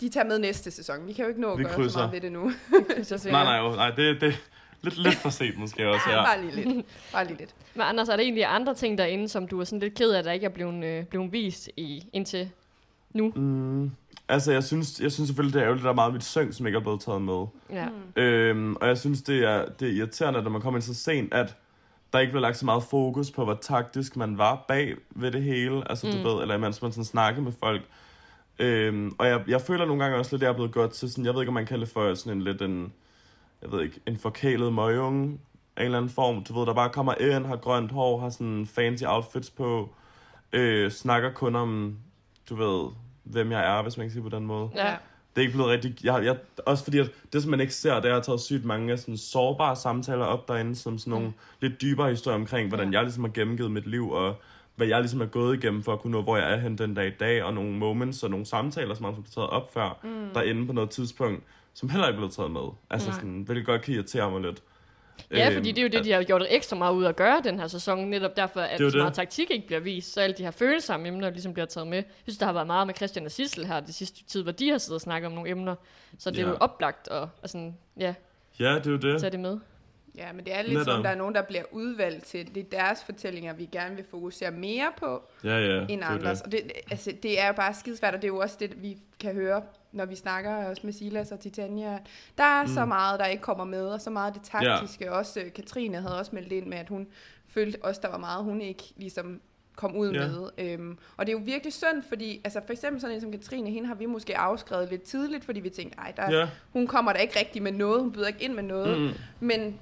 de tager med næste sæson. Vi kan jo ikke nå at Vi gøre krydser. så meget ved det nu. Nej, nej, jo, nej, det, det er lidt, lidt for sent måske også, Ja, bare lige lidt. Bare lige lidt. Men Anders, er der egentlig andre ting derinde, som du er sådan lidt ked af, der ikke er blevet, øh, blevet vist i, indtil nu? Mm, altså, jeg synes, jeg synes selvfølgelig, det er ærgerligt, at der er meget af mit syng, som ikke er blevet taget med. Ja. Øhm, og jeg synes, det er, det er irriterende, når man kommer ind så sent, at der ikke bliver lagt så meget fokus på, hvor taktisk man var bag ved det hele. Altså, mm. du ved, eller mens man sådan snakker med folk. Øhm, og jeg, jeg føler nogle gange også lidt, at jeg er blevet godt til sådan, jeg ved ikke, om man kalder det for sådan en lidt en, jeg ved ikke, en forkælet møgunge af en eller anden form. Du ved, der bare kommer ind, har grønt hår, har sådan fancy outfits på, øh, snakker kun om, du ved, hvem jeg er, hvis man kan sige på den måde Ja. det er ikke blevet rigtig... Jeg, jeg, også fordi, at det, som man ikke ser, det er, at jeg har taget sygt mange af sådan sårbare samtaler op derinde, som sådan nogle lidt dybere historier omkring, hvordan jeg ligesom har gennemgivet mit liv, og hvad jeg ligesom er gået igennem for at kunne nå, hvor jeg er hen den dag i dag, og nogle moments og nogle samtaler, som også er taget op før, mm. derinde på noget tidspunkt, som heller ikke er blevet taget med. Altså Nej. sådan, hvilket godt kan irritere mig lidt. Ja, Øhm, fordi det er jo det, de har gjort ekstra meget ud at gøre den her sæson, netop derfor, at er så meget taktik ikke bliver vist, så alle de her følsomme emner ligesom bliver taget med. Jeg synes, der har været meget med Christian og Sissel her det sidste tid, hvor de har siddet og snakket om nogle emner, så det er Ja. jo oplagt at, at sådan, ja, Ja, det er jo det. tage det med. Ja, men det er lidt som, Netop. der er nogen, der bliver udvalgt til. Det er deres fortællinger, vi gerne vil fokusere mere på, Ja, ja. end andres. det. Og det, altså, det er jo bare skidesvært, og det er jo også det, vi kan høre, når vi snakker også med Silas og Titania. Der er mm. så meget, der ikke kommer med, og så meget det taktiske. Ja. Også øh, Katrine havde også meldt ind med, at hun følte også, der var meget, hun ikke ligesom kom ud Ja. med. Øhm, og det er jo virkelig synd, fordi altså for eksempel sådan en som Katrine, hende har vi måske afskrevet lidt tidligt, fordi vi tænkte, ej, der, Ja. hun kommer der ikke rigtig med noget, hun byder ikke ind med noget. Mm. Men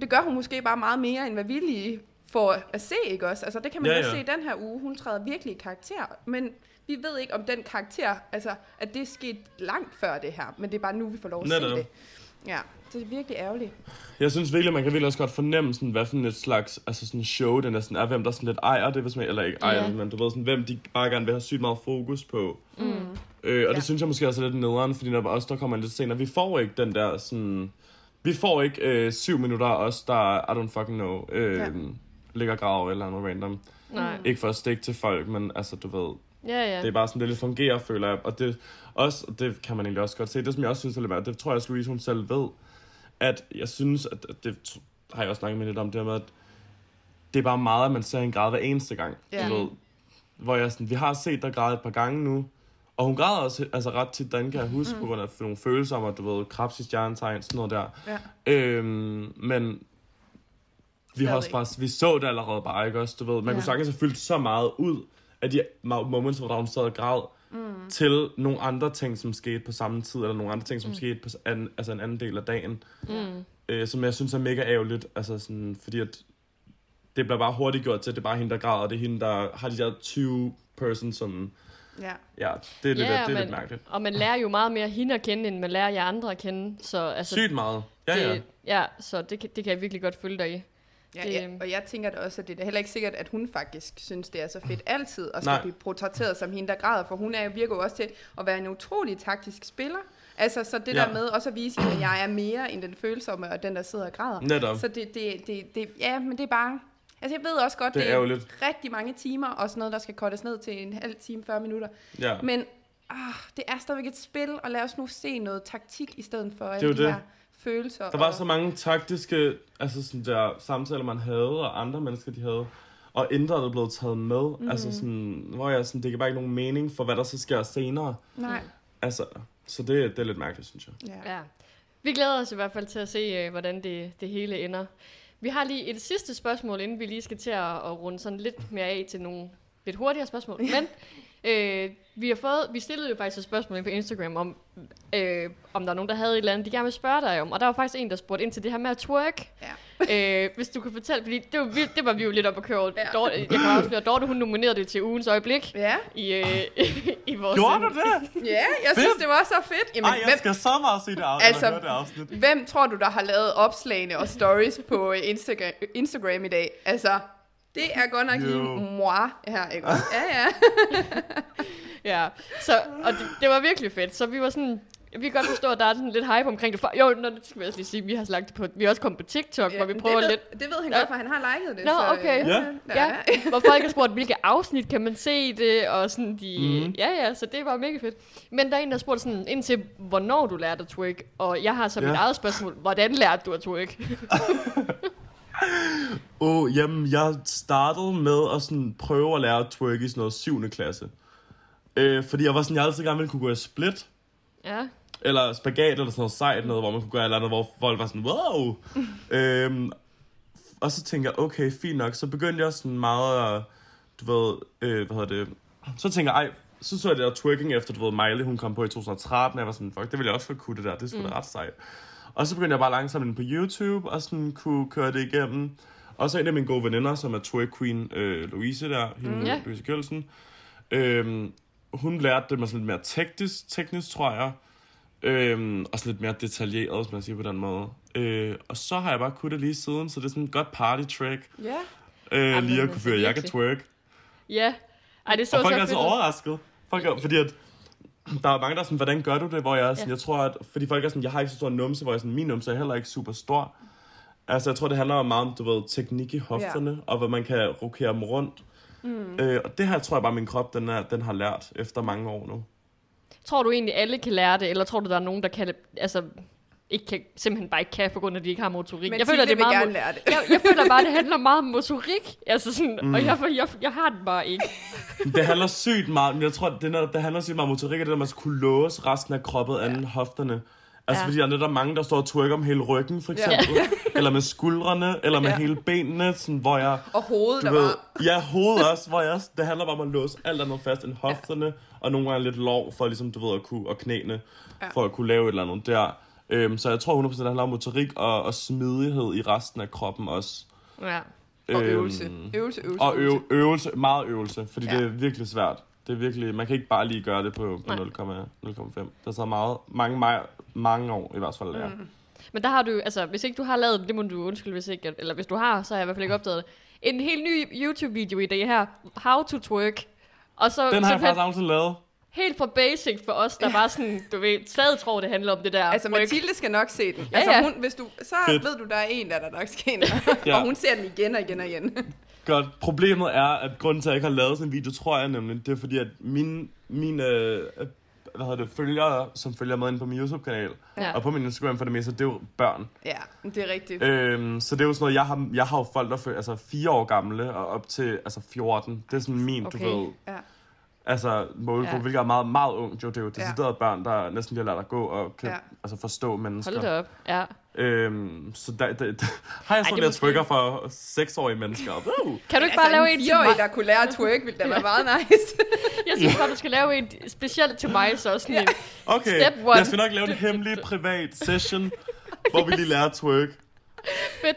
det gør hun måske bare meget mere, end hvad vi lige får at se, ikke også? Altså det kan man Ja, ja, også se den her uge. Hun træder virkelig i karakter, men vi ved ikke om den karakter, altså at det er sket langt før det her, men det er bare nu, vi får lov at Netop. se det. Ja, det er virkelig ærgerligt. Jeg synes virkelig, man kan virkelig også godt fornemme, sådan, hvad for et slags altså sådan show det næsten er, hvem der sådan lidt ejer det, hvis man, eller ikke ejer Ja. men du ved sådan, hvem de bare gerne vil have sygt meget fokus på. Mm. Øh, og. Ja. det synes jeg måske også er lidt nederen, fordi når også der kommer lidt senere, vi får ikke den der sådan, vi får ikke øh, syv minutter af os, der, I don't fucking know, øh, ja. Ligger grav eller noget random. Nej. Ikke for at stikke til folk, men altså, du ved, Ja, ja. det er bare sådan, det lidt fungerer, føler jeg. Og det, også, og det kan man egentlig også godt se. Det, som jeg også synes er lidt værd, det tror jeg også, Louise hun selv ved, at jeg synes, at det har jeg også snakket med lidt om, det her med, at det er bare meget, at man ser en græde hver eneste gang. Ja. Du ved, hvor jeg sådan, vi har set dig græde et par gange nu, og hun græder også altså ret tit, den kan jeg huske, mm. på grund af nogle følelser om, at du ved, krebs i stjernetegn, sådan noget der. Ja. Øhm, men vi har også bare, vi så det allerede bare, ikke også? Du ved, man ja. Kunne sagtens have fyldt så meget ud af de moments, hvor hun sad og græd, mm. til nogle andre ting, som skete på samme tid, eller nogle andre ting, som mm. skete på anden, altså en anden del af dagen, Mm. øh, som jeg synes er mega ærgerligt, altså sådan, fordi at det bliver bare hurtigt gjort til, at det er bare hende, der græder, og det er hende, der har de der 20 person, som, Ja. ja, det er, lidt, Ja, det er men- lidt mærkeligt. Og man lærer jo meget mere hende at kende, end man lærer jer andre at kende. Så, altså, Sygt meget. Ja, ja. det, ja, så det, kan- det kan jeg virkelig godt følge dig i. Ja, Det- ja, og jeg tænker da også, at det er heller ikke sikkert, at hun faktisk synes, det er så fedt altid at skal Nej. blive portrætteret som hende, der græder, for hun er, virker jo også til at være en utrolig taktisk spiller. Altså, så det Ja. der med også at vise, at jeg er mere end den følsomme, og den, der sidder og græder. Netop. Så det, det, det, det, ja, men det er bare... Altså, jeg ved også godt, Det det, er er ærgerligt. rigtig mange timer, og sådan noget, der skal kortes ned til en halv time, 40 minutter. Ja. Men ah, det er stadigvæk et spil, og lad os nu se noget taktik, i stedet for er alle de det. her følelser. Der var og, så mange taktiske altså sådan der, samtaler, man havde, og andre mennesker, de havde. Og indre er blevet taget med. Mm. Altså sådan, hvor jeg sådan, det giver bare ikke nogen mening for, hvad der så sker senere. Nej, Altså, så det, det er lidt mærkeligt, synes jeg. ja. Ja. Vi glæder os i hvert fald til at se, øh, hvordan det, det hele ender. Vi har lige et sidste spørgsmål, inden vi lige skal til at, at runde sådan lidt mere af til nogle lidt hurtigere spørgsmål. Men øh, vi har fået, vi stillede jo faktisk et spørgsmål ind på Instagram om, øh, om der er nogen, der havde et eller andet, de gerne vil spørge dig om. Og der var faktisk en, der spurgte ind til det her med at twerk. Ja. øh, hvis du kan fortælle, fordi det var, vi- det var vi jo lidt op at køre. Ja. Dorte, jeg kan afsløre, Dorte hun nominerede det til ugens øjeblik Ja, i, øh, i vores... Gjorde du det? ja jeg synes, det var så fedt. Jamen, Ej, jeg hvem, skal så meget se det afsnit, Altså- det afsnit. hvem tror du, der har lavet opslagene og stories på øh, Instagram, Instagram i dag? Altså, det er godt nok lige moi her, ikke? Ja, ja. Ja, så, og det, det var virkelig fedt. Så vi var sådan, vi kan godt forstå, at der er sådan lidt hype omkring det. Jo, nå, det skal vi også lige sige, vi har lagt det på, vi er også kommet på TikTok, ja, hvor vi prøver det ved, lidt. Det ved han Ja. godt, for han har liket det. Nå, så, øh, okay. Ja. Ja, hvor folk har spurgt, hvilke afsnit kan man se det, og sådan de, Mhm. ja ja, så det var mega fedt. Men der er en, der spurgte sådan ind til, hvornår du lærte at twerk, og jeg har så mit Ja. eget spørgsmål, hvordan lærte du at twerk? Åh, oh, jamen, jeg startede med at sådan prøve at lære at twerk i sådan noget 7. klasse. Øh, fordi jeg var sådan, jeg altid gerne ville kunne gå i split. ja, Eller spagat eller sådan noget sejt noget, hvor man kunne gøre et eller andet, hvor folk var sådan, wow! øhm, og så tænkte jeg, okay, fint nok. Så begyndte jeg sådan meget at, du ved, øh, hvad hedder det, så tænkte jeg, ej, så så jeg det der twerking efter, du ved, Miley, hun kom på i 2013, og jeg var sådan, fuck, det ville jeg også godt kunne det der, det skulle mm. da ret sejt. Og så begyndte jeg bare langsomt ind på YouTube, og sådan kunne køre det igennem. Og så en af mine gode veninder, som er twerk queen, øh, Louise der, hende, Mm. mm. Ja. Louise Kjølsen, øhm, hun lærte det med sådan lidt mere teknisk, teknisk tror jeg. Øhm, og sådan lidt mere detaljeret, hvis man siger på den måde. Øh, og så har jeg bare kunnet det lige siden, så det er sådan et godt party track. Ja. Øh, Jamen, lige at altså, kunne føre, jeg kan twerk. ja. Ej, det så og folk så er altså fedt ud. overrasket. Folk er, fordi at, der er mange, der er sådan, hvordan gør du det? Hvor jeg er sådan, Ja. jeg tror, at, fordi folk er sådan, jeg har ikke så stor numse, hvor jeg sådan, min numse er heller ikke super stor. Altså, jeg tror, det handler meget om, du ved, teknik i hofterne, ja. og hvad man kan rokere dem rundt. Mm. Øh, og det her tror jeg bare, min krop, den, er, den har lært efter mange år nu. Tror du egentlig, alle kan lære det, eller tror du, der er nogen, der kan altså, ikke kan, simpelthen bare ikke kan, på grund af, at de ikke har motorik? Men jeg føler, det er meget gerne lære det. jeg, jeg føler bare, det handler meget om motorik. Altså sådan, mm. og jeg, jeg, jeg har den bare ikke. Det handler sygt meget, men jeg tror, det, er, det handler sygt meget om motorik, og det der, man skal kunne låse resten af kroppen ja. anden hofterne. Altså, Ja. ja. fordi der er netop mange, der står og twerker om hele ryggen, for eksempel. Ja. eller med skuldrene, eller med Ja. ja. hele benene, sådan, hvor jeg... Og hovedet, der ved, var... ja, hovedet også, hvor jeg det handler bare om at låse alt andet fast end hofterne, og nogle gange lidt lov for ligesom, du ved, at kunne, og knæene, Ja. for at kunne lave et eller andet der. Øhm, så jeg tror 100% det handler om motorik og, og smidighed i resten af kroppen også. Ja. Og øvelse. Øhm, Øvelse, øvelse, Og øvelse. øve, øvelse, meget øvelse, fordi Ja. det er virkelig svært. Det er virkelig, man kan ikke bare lige gøre det på, på Nej. 0,5. Der tager meget, mange, mange, mange år i hvert fald at lære. Mm. Men der har du, altså, hvis ikke du har lavet det, det må du undskylde, hvis ikke, eller hvis du har, så har jeg i hvert fald ikke opdaget det. En helt ny YouTube-video i det her, How to Twerk. Og så Den har jeg faktisk aldrig lavet. helt fra basic for os, der bare sådan, du ved, stadig tror, det handler om det der Altså. Mathilde skal nok se den. Ja, altså, ja. Hun, hvis du, så Fedt. ved du, der er en, der, der nok skal ind. Ja. og hun ser den igen og igen og igen. Godt. Problemet er, at grunden til, at jeg ikke har lavet sådan en video, tror jeg nemlig, det er fordi, at mine, mine øh, hvad hedder det, følgere, som følger med ind på min YouTube-kanal, Ja. og på min Instagram for det meste, det er jo børn. ja, det er rigtigt. Øhm, så det er jo sådan noget, jeg har, jeg har jo folk, der følger, altså fire år gamle og op til altså 14. Det er sådan min, Okay. du ved, Ja. Altså målgruppe, Ja. ja. hvilket er meget, meget ung. Jo, det er jo Ja. deciderede børn, der næsten lige har lært at gå og kan, Ja. ja. altså forstå mennesker. Hold da op. Ja. Øhm, så der, der, der, har jeg det sådan lidt måske- trykker for seksårige mennesker. Uh. Kan du ikke bare lave en en til mig? der kunne lære at twerk, ville da være meget nice. Jeg synes bare, du skal lave en specielt til mig, så sådan en. Okay, Step one. jeg skal nok lave en hemmelig privat session, hvor vi lige lærer at twerk. fedt.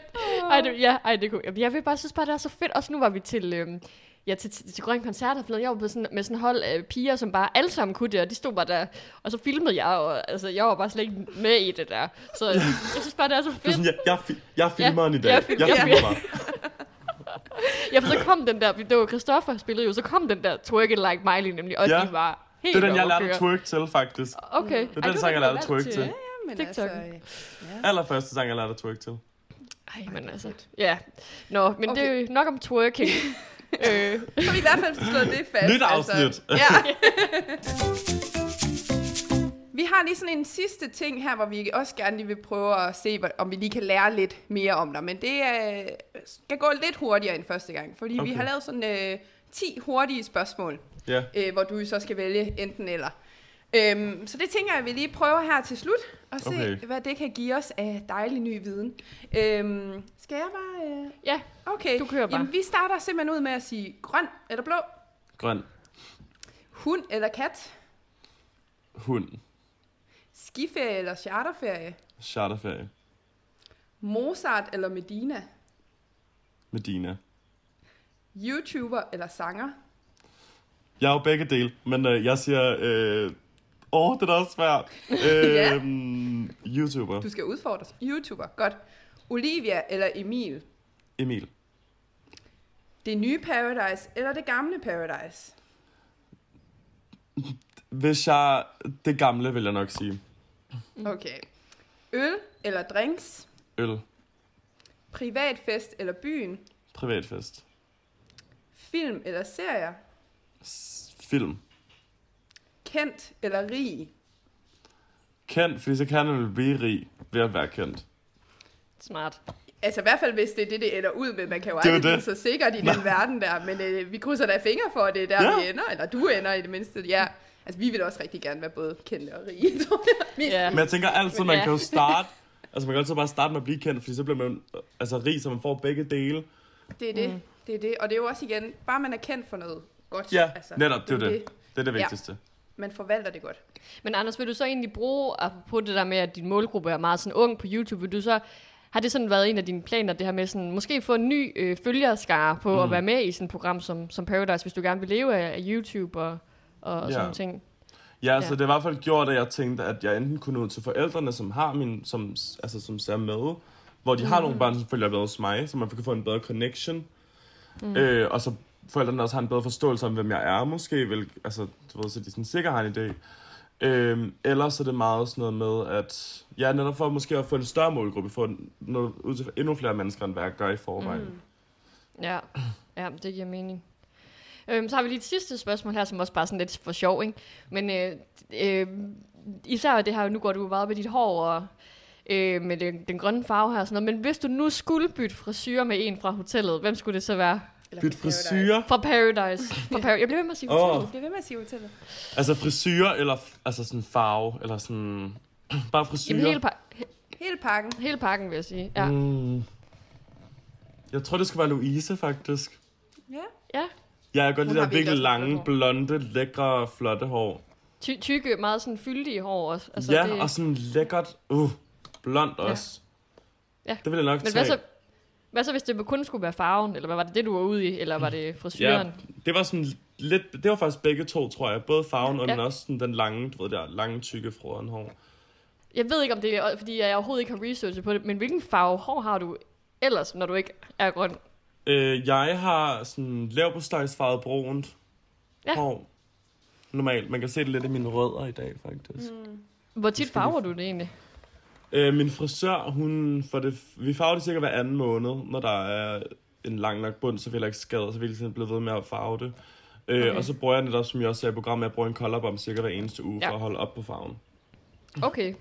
Ej, det, ja, ej, det kunne, jeg vil bare synes bare, det er så fedt. Også nu var vi til, øhm, ja, til, til, til grøn koncert og Jeg var på sådan, med sådan en hold af piger, som bare alle sammen kunne det, og de stod bare der, og så filmede jeg, og altså, jeg var bare slet ikke med i det der. Så jeg synes bare, det er så Det er fedt. sådan, jeg, jeg, fi- jeg er filmeren Ja, i dag. jeg film- jeg jeg er filmer. Ja, for så kom den der, det var Christoffer spillede jo, så kom den der Twerk It Like Miley nemlig, og Ja. de var helt Det er den, jeg lærte twerk til, faktisk. Okay. Det er den sang, jeg lærte at twerk til. Ja, men TikTok. altså... Ja. Allerførste sang, jeg lærte at twerk til. Ej, men altså, ja. Nå, men okay. det er jo nok om twerking. øh, Så vi i hvert fald slået det fast. Nyt afsnit. Altså. Ja. vi har lige sådan en sidste ting her, hvor vi også gerne lige vil prøve at se, om vi lige kan lære lidt mere om dig. Men det øh, skal gå lidt hurtigere end første gang, fordi okay. vi har lavet sådan øh, 10 hurtige spørgsmål, Ja. øh, hvor du så skal vælge enten eller. Øhm, så det tænker jeg, at vi lige prøver her til slut, og se. Okay. hvad det kan give os af dejlig ny viden. Øhm, skal jeg bare... Øh... ja, Okay, Du kører bare. Jamen, vi starter simpelthen ud med at sige grøn eller blå, Grøn. hund eller kat, Hund. skiferie eller charterferie, Charterferie. Mozart eller Medina, Medina. YouTuber eller sanger, Jeg er jo begge dele, men øh, jeg siger... Øh, åh, det er da også svært. Øh, Ja. YouTuber. du skal udfordres, YouTuber, godt, Olivia eller Emil, Emil. det nye Paradise eller det gamle Paradise, Hvis jeg... Det gamle, vil jeg nok sige. okay, øl eller drinks, Øl. privatfest eller byen, Privatfest. film eller serier, S- Film. kendt eller rig, Kendt, fordi så kan man blive rig ved at være kendt. Smart. Altså i hvert fald, hvis det er det, det ender ud med. Man kan jo Det aldrig blive det. så sikkert i den verden der, men øh, vi krydser da fingre for, at det er der, Ja. vi ender. Eller du ender i det mindste. Ja, altså vi vil også rigtig gerne være både kendte og rige, tror jeg. Mest Ja. Men jeg tænker altid, man Ja. kan jo starte... Altså man kan altid bare starte med at blive kendt, fordi så bliver man altså, rig, så man får begge dele. Det er det. Mm. Det er det. Og det er jo også igen, bare man er kendt for noget godt. Ja, netop, det er jo det. Det er det Ja. vigtigste. Man forvalter det godt. Men Anders, vil du så egentlig bruge, på det der med, at din målgruppe er meget sådan ung på YouTube, vil du så, har det sådan været en af dine planer, det her med sådan, måske få en ny øh, følgerskare på mm. at være med i sådan et program som, som Paradise, hvis du gerne vil leve af, af YouTube og, og Ja. sådan ting? Ja, altså Ja. det har i hvert fald gjort, at jeg tænkte, at jeg enten kunne nå til forældrene, som har min, som, altså, som ser med, hvor de mm. har nogle børn, som følger med hos mig, så man kan få en bedre connection. Mm. Øh, og så forældrene også har en bedre forståelse om, hvem jeg er, måske, vel, altså, du ved, så de sådan sikkert har en idé. Øhm, ellers er det meget sådan noget med, at ja, netop for måske at få en større målgruppe, få noget ud til endnu flere mennesker, end hvad jeg gør i forvejen. Mm. Ja, ja det giver mening. Øhm, så har vi lige et sidste spørgsmål her, som også bare sådan lidt for sjov, ikke? Men øh, øh, især det her, nu går du meget med dit hår og øh, med den, den grønne farve her og sådan noget, men hvis du nu skulle bytte frisyr med en fra hotellet, hvem skulle det så være? Eller Byt fra Paradise. frisyr. Fra Paradise. Fra Par- jeg bliver ved med at sige Åh. hotellet. Det er ved med at sige hotellet. Altså frisyr, eller f- altså sådan farve, eller sådan... Bare frisyr. Jamen hele, pa- he- Hele pakken. hele pakken, vil jeg sige. Ja. Mm. Jeg tror, det skal være Louise, faktisk. Ja. ja. Ja, jeg kan godt Hun har der virkelig virkelig også lange, flot blonde, lækre, flotte hår. Ty- tykke, meget sådan fyldige hår også. Altså, ja, det, og sådan lækkert, uh, blond også. Ja. Det vil jeg nok Men tage. hvad så, hvad så, hvis det kun skulle være farven? Eller hvad var det det, du var ude i? Eller var det frisyren? Ja, det var sådan lidt, det var faktisk begge to, tror jeg. Både farven og Ja. den også sådan den lange, du ved der, lange, tykke, frøden hår. Jeg ved ikke, om det er, fordi jeg overhovedet ikke har researchet på det, men hvilken farve hår har du ellers, når du ikke er grøn? Øh, jeg har sådan lav på farvet brunt Ja. hår. Normalt. Man kan se det lidt i mine rødder i dag, faktisk. Mm. Hvor tit farver du det egentlig? Øh, min frisør, hun får det, vi farver det cirka hver anden måned, når der er en lang nok bund, så vil jeg ikke skade, så vil jeg sådan blive ved med at farve det. Øh, Okay. Og så bruger jeg netop, som jeg også sagde i programmet, jeg bruger en color bomb cirka hver eneste uge, Ja. for at holde op på farven. Okay.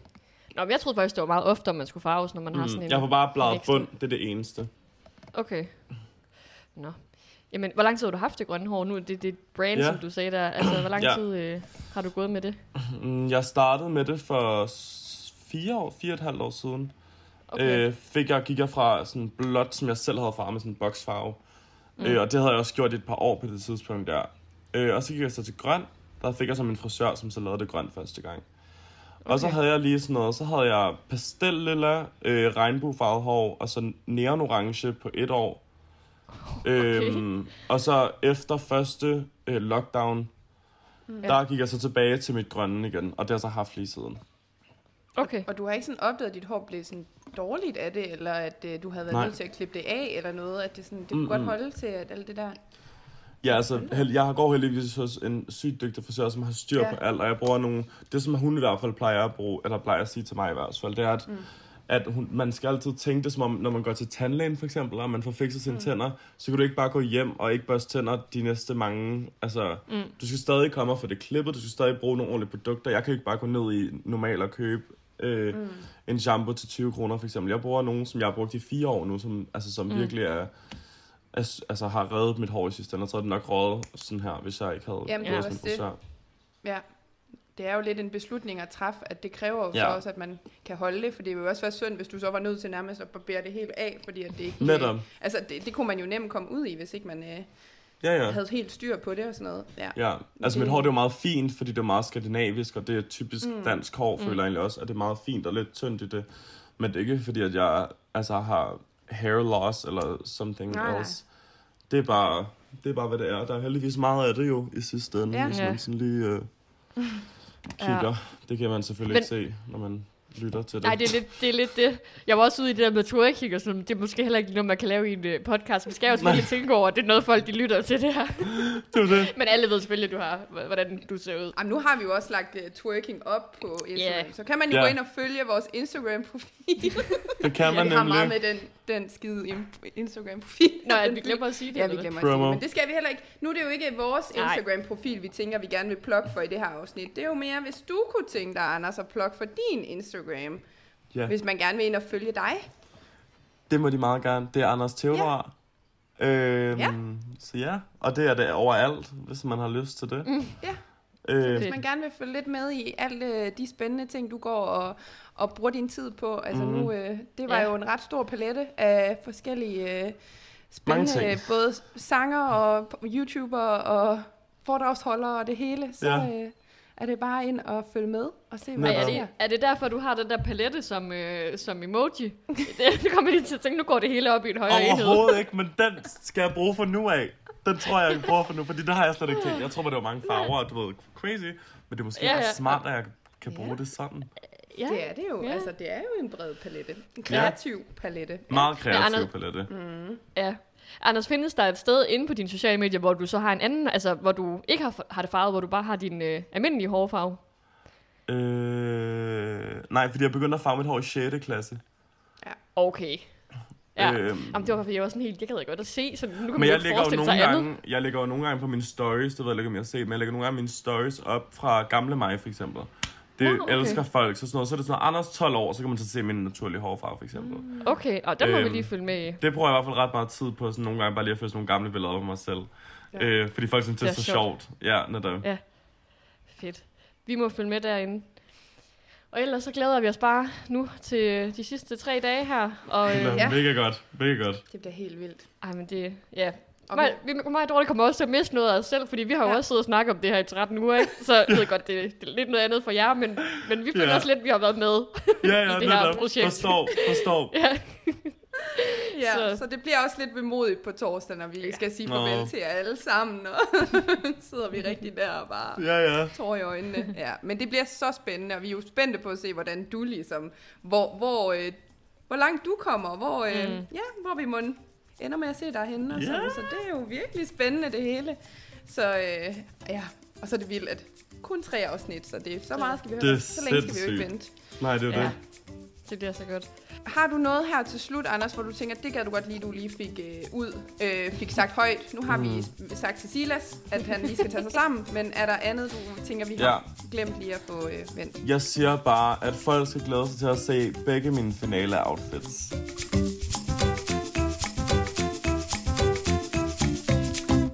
Nå, men jeg troede faktisk, det var meget ofte, om man skulle farves, når man har sådan Mm. en... Jeg får bare bladet bund, det er det eneste. Okay. Nå. Jamen, hvor lang tid har du haft det grønne hår nu? Det, det er et brand, Ja. som du sagde der. Altså, hvor lang Ja. tid øh, har du gået med det? Mm, Jeg startede med det for fire år, fire og et halvt år siden. Okay. Øh, fik jeg, gik jeg fra sådan blåt, som jeg selv havde farvet med sådan en boksfarve. Mm. Øh, og det havde jeg også gjort i et par år på det tidspunkt der. Øh, og så gik jeg så til grøn. Der fik jeg så min frisør, som så lavede det grønt første gang. Og så Okay. havde jeg lige sådan noget, så havde jeg pastellilla, øh, regnbuefarvet hår, og så neon orange på et år. Øhm, og så efter første øh, lockdown, mm. der gik jeg så tilbage til mit grønne igen, og det har jeg så haft lige siden. Okay. Og du har ikke sådan opdaget, at dit hår blev sådan dårligt af det, eller at øh, du havde været Nej. nødt til at klippe det af, eller noget, at det, sådan, det kunne Mm-mm. godt holde til at alt det der. Ja, altså, jeg går heldigvis hos en sygt dygtig frisør, som har styr Ja. på alt, og jeg bruger nogle... Det, som hun i hvert fald plejer at bruge, eller plejer at sige til mig i hvert fald, det er, at, mm. at hun, man skal altid tænke det som om, når man går til tandlægen for eksempel, og man får fikset sine mm. tænder, så kan du ikke bare gå hjem og ikke børste tænder de næste mange... Altså, mm. du skal stadig komme og få det klippet, du skal stadig bruge nogle ordentlige produkter. Jeg kan ikke bare gå ned i normalt og købe øh, mm. en shampoo til 20 kroner for eksempel. Jeg bruger nogle, som jeg har brugt i fire år nu, som, altså, som mm. virkelig er altså, har reddet mit hår i sidste ende. Jeg tror, det nok rådet sådan her, hvis jeg ikke havde Jamen, det er gået min det. frisør. Ja. Det er jo lidt en beslutning at træffe, at det kræver jo Ja. så også, at man kan holde det, for det vil jo også være synd, hvis du så var nødt til nærmest at barbere det helt af, fordi at det ikke... Netop. Altså, det, det kunne man jo nemt komme ud i, hvis ikke man øh, Ja, ja. havde helt styr på det og sådan noget. Ja. Ja, altså Det- mit hår det er jo meget fint, fordi det er meget skandinavisk, og det er typisk mm. dansk hår, føler jeg egentlig også, at det er meget fint og lidt tyndt i det. Men det er ikke fordi, at jeg altså, har hair loss eller something Nej, nej. else. Det er bare, det er bare, hvad det er. Der er heldigvis meget af det jo i sidste ende, Ja. hvis Ja. man sådan lige øh, kigger. Det kan man selvfølgelig Men- ikke se, når man lytter til det. Nej, det er, lidt, det er lidt det. Jeg var også ude i det der med twerking og sådan Det er måske heller ikke noget, man kan lave i en uh, podcast. Vi skal jo selvfølgelig tænke over, at det er noget, folk de lytter til det her. det det. Men alle ved selvfølgelig, at du har, hvordan du ser ud. Jamen, nu har vi jo også lagt uh, twerking op på Instagram, Ja. så kan man jo Ja. gå ind og følge vores Instagram-profil. Det kan man vi har meget nemlig. med den, den skide Instagram-profil. Nå, at vi glemmer at sige det. Ja, vi glemmer at sige det, men det skal vi heller ikke. Nu er det jo ikke vores. Instagram-profil, vi tænker, vi gerne vil plukke for i det her afsnit. Det er jo mere, hvis du kunne tænke dig, Anders, at plukke for din Instagram. Ja. Hvis man gerne vil ind og følge dig. Det må de meget gerne. Det er Anders Theodor. Ja. Øhm, Ja. Så ja, og det er det overalt, hvis man har lyst til det. Mm. Ja. Øh, Hvis man gerne vil følge lidt med i alle de spændende ting, du går og, og bruger din tid på. Altså Mhm. nu, øh, det var Ja. jo en ret stor palette af forskellige øh, spændende, både sanger og YouTuber og foredragsholdere og det hele. Så Ja. øh, er det bare ind og følge med og se, hvad der er, sker. det, er det derfor, du har den der palette som, øh, som emoji? det, det kommer lige til at tænke, nu går det hele op i en højere enhed. Overhovedet ikke, men den skal jeg bruge for nu af. Den tror jeg, jeg bruger for nu, fordi det har jeg slet ikke tænkt. Jeg tror, det var mange farver, og du ved, crazy. Men det er måske Ja, ja, ja. ja. smart, at jeg kan bruge Ja. det sådan. Ja. Det er det jo. Ja. Altså, det er jo en bred palette. En kreativ palette. Meget kreativ Anders- palette. Ja. Anders, findes der et sted inde på dine sociale medier, hvor du så har en anden, altså hvor du ikke har, har det farvet, hvor du bare har din øh, almindelige hårfarve? Øh, nej, fordi jeg begyndte at farve mit hår i 6. klasse. Okay. Ja. Øhm, Jamen, det var fordi, jeg var sådan helt, jeg gad godt at se, så nu kan man men jo jeg ikke lægger forestille nogle sig andet. gange, jeg lægger jo nogle gange på mine stories, det ved jeg ikke, om jeg har set, men jeg lægger nogle gange mine stories op fra gamle mig, for eksempel. Det okay. elsker folk, så sådan noget. Så er det sådan noget, Anders 12 år, så kan man så se min naturlige hårfarve, for eksempel. Mm. Okay, og der må vi Øhm, lige følge med i. Det bruger jeg i hvert fald ret meget tid på, sådan nogle gange bare lige at få sådan nogle gamle billeder af mig selv. Ja. Øh, fordi folk synes, det er, Det er så sjovt. sjovt. Ja, netop. Ja. Fedt. Vi må følge med derinde. Og ellers så glæder vi os bare nu til de sidste tre dage her. Og, øh, Ja. Mega godt, mega godt. Det bliver helt vildt. ej, men det, ja. Og Mig, vi, mig og Dorte kommer også til at miste noget af os selv, fordi vi har jo Ja. også siddet og snakket om det her i 13 uger, ikke? Så jeg ved godt, det, det er lidt noget andet for jer, men, men vi føler Ja. også lidt, at vi har været med. Ja, ja, det her projekt. Forstår, forstår. ja. Ja, Så- så. det bliver også lidt vemodigt på torsdag, når vi Ja. skal sige Nå. farvel til jer alle sammen, og sidder vi rigtig der og bare Ja, ja. tår i øjnene. Ja, men det bliver så spændende, og vi er jo spændte på at se, hvordan du ligesom, hvor, hvor, øh, hvor langt du kommer, hvor, øh, Mm. ja, hvor vi må ender med at se dig henne. Og Ja. sådan. Så det er jo virkelig spændende, det hele. Så øh, ja, og så er det vildt, at kun tre afsnit, så det, så meget skal vi Det høre. er Så længe skal vi jo ikke vente. Nej, det er ja. det. Det bliver så godt. Har du noget her til slut, Anders, hvor du tænker, det gad du godt lige, du lige fik øh, ud, øh, fik sagt højt. Nu har mm. vi sagt til Silas, at han lige skal tage sig sammen, men er der andet, du tænker, vi har Ja. glemt lige at få øh, vendt? Jeg siger bare, at folk skal glæde sig til at se begge mine finale-outfits.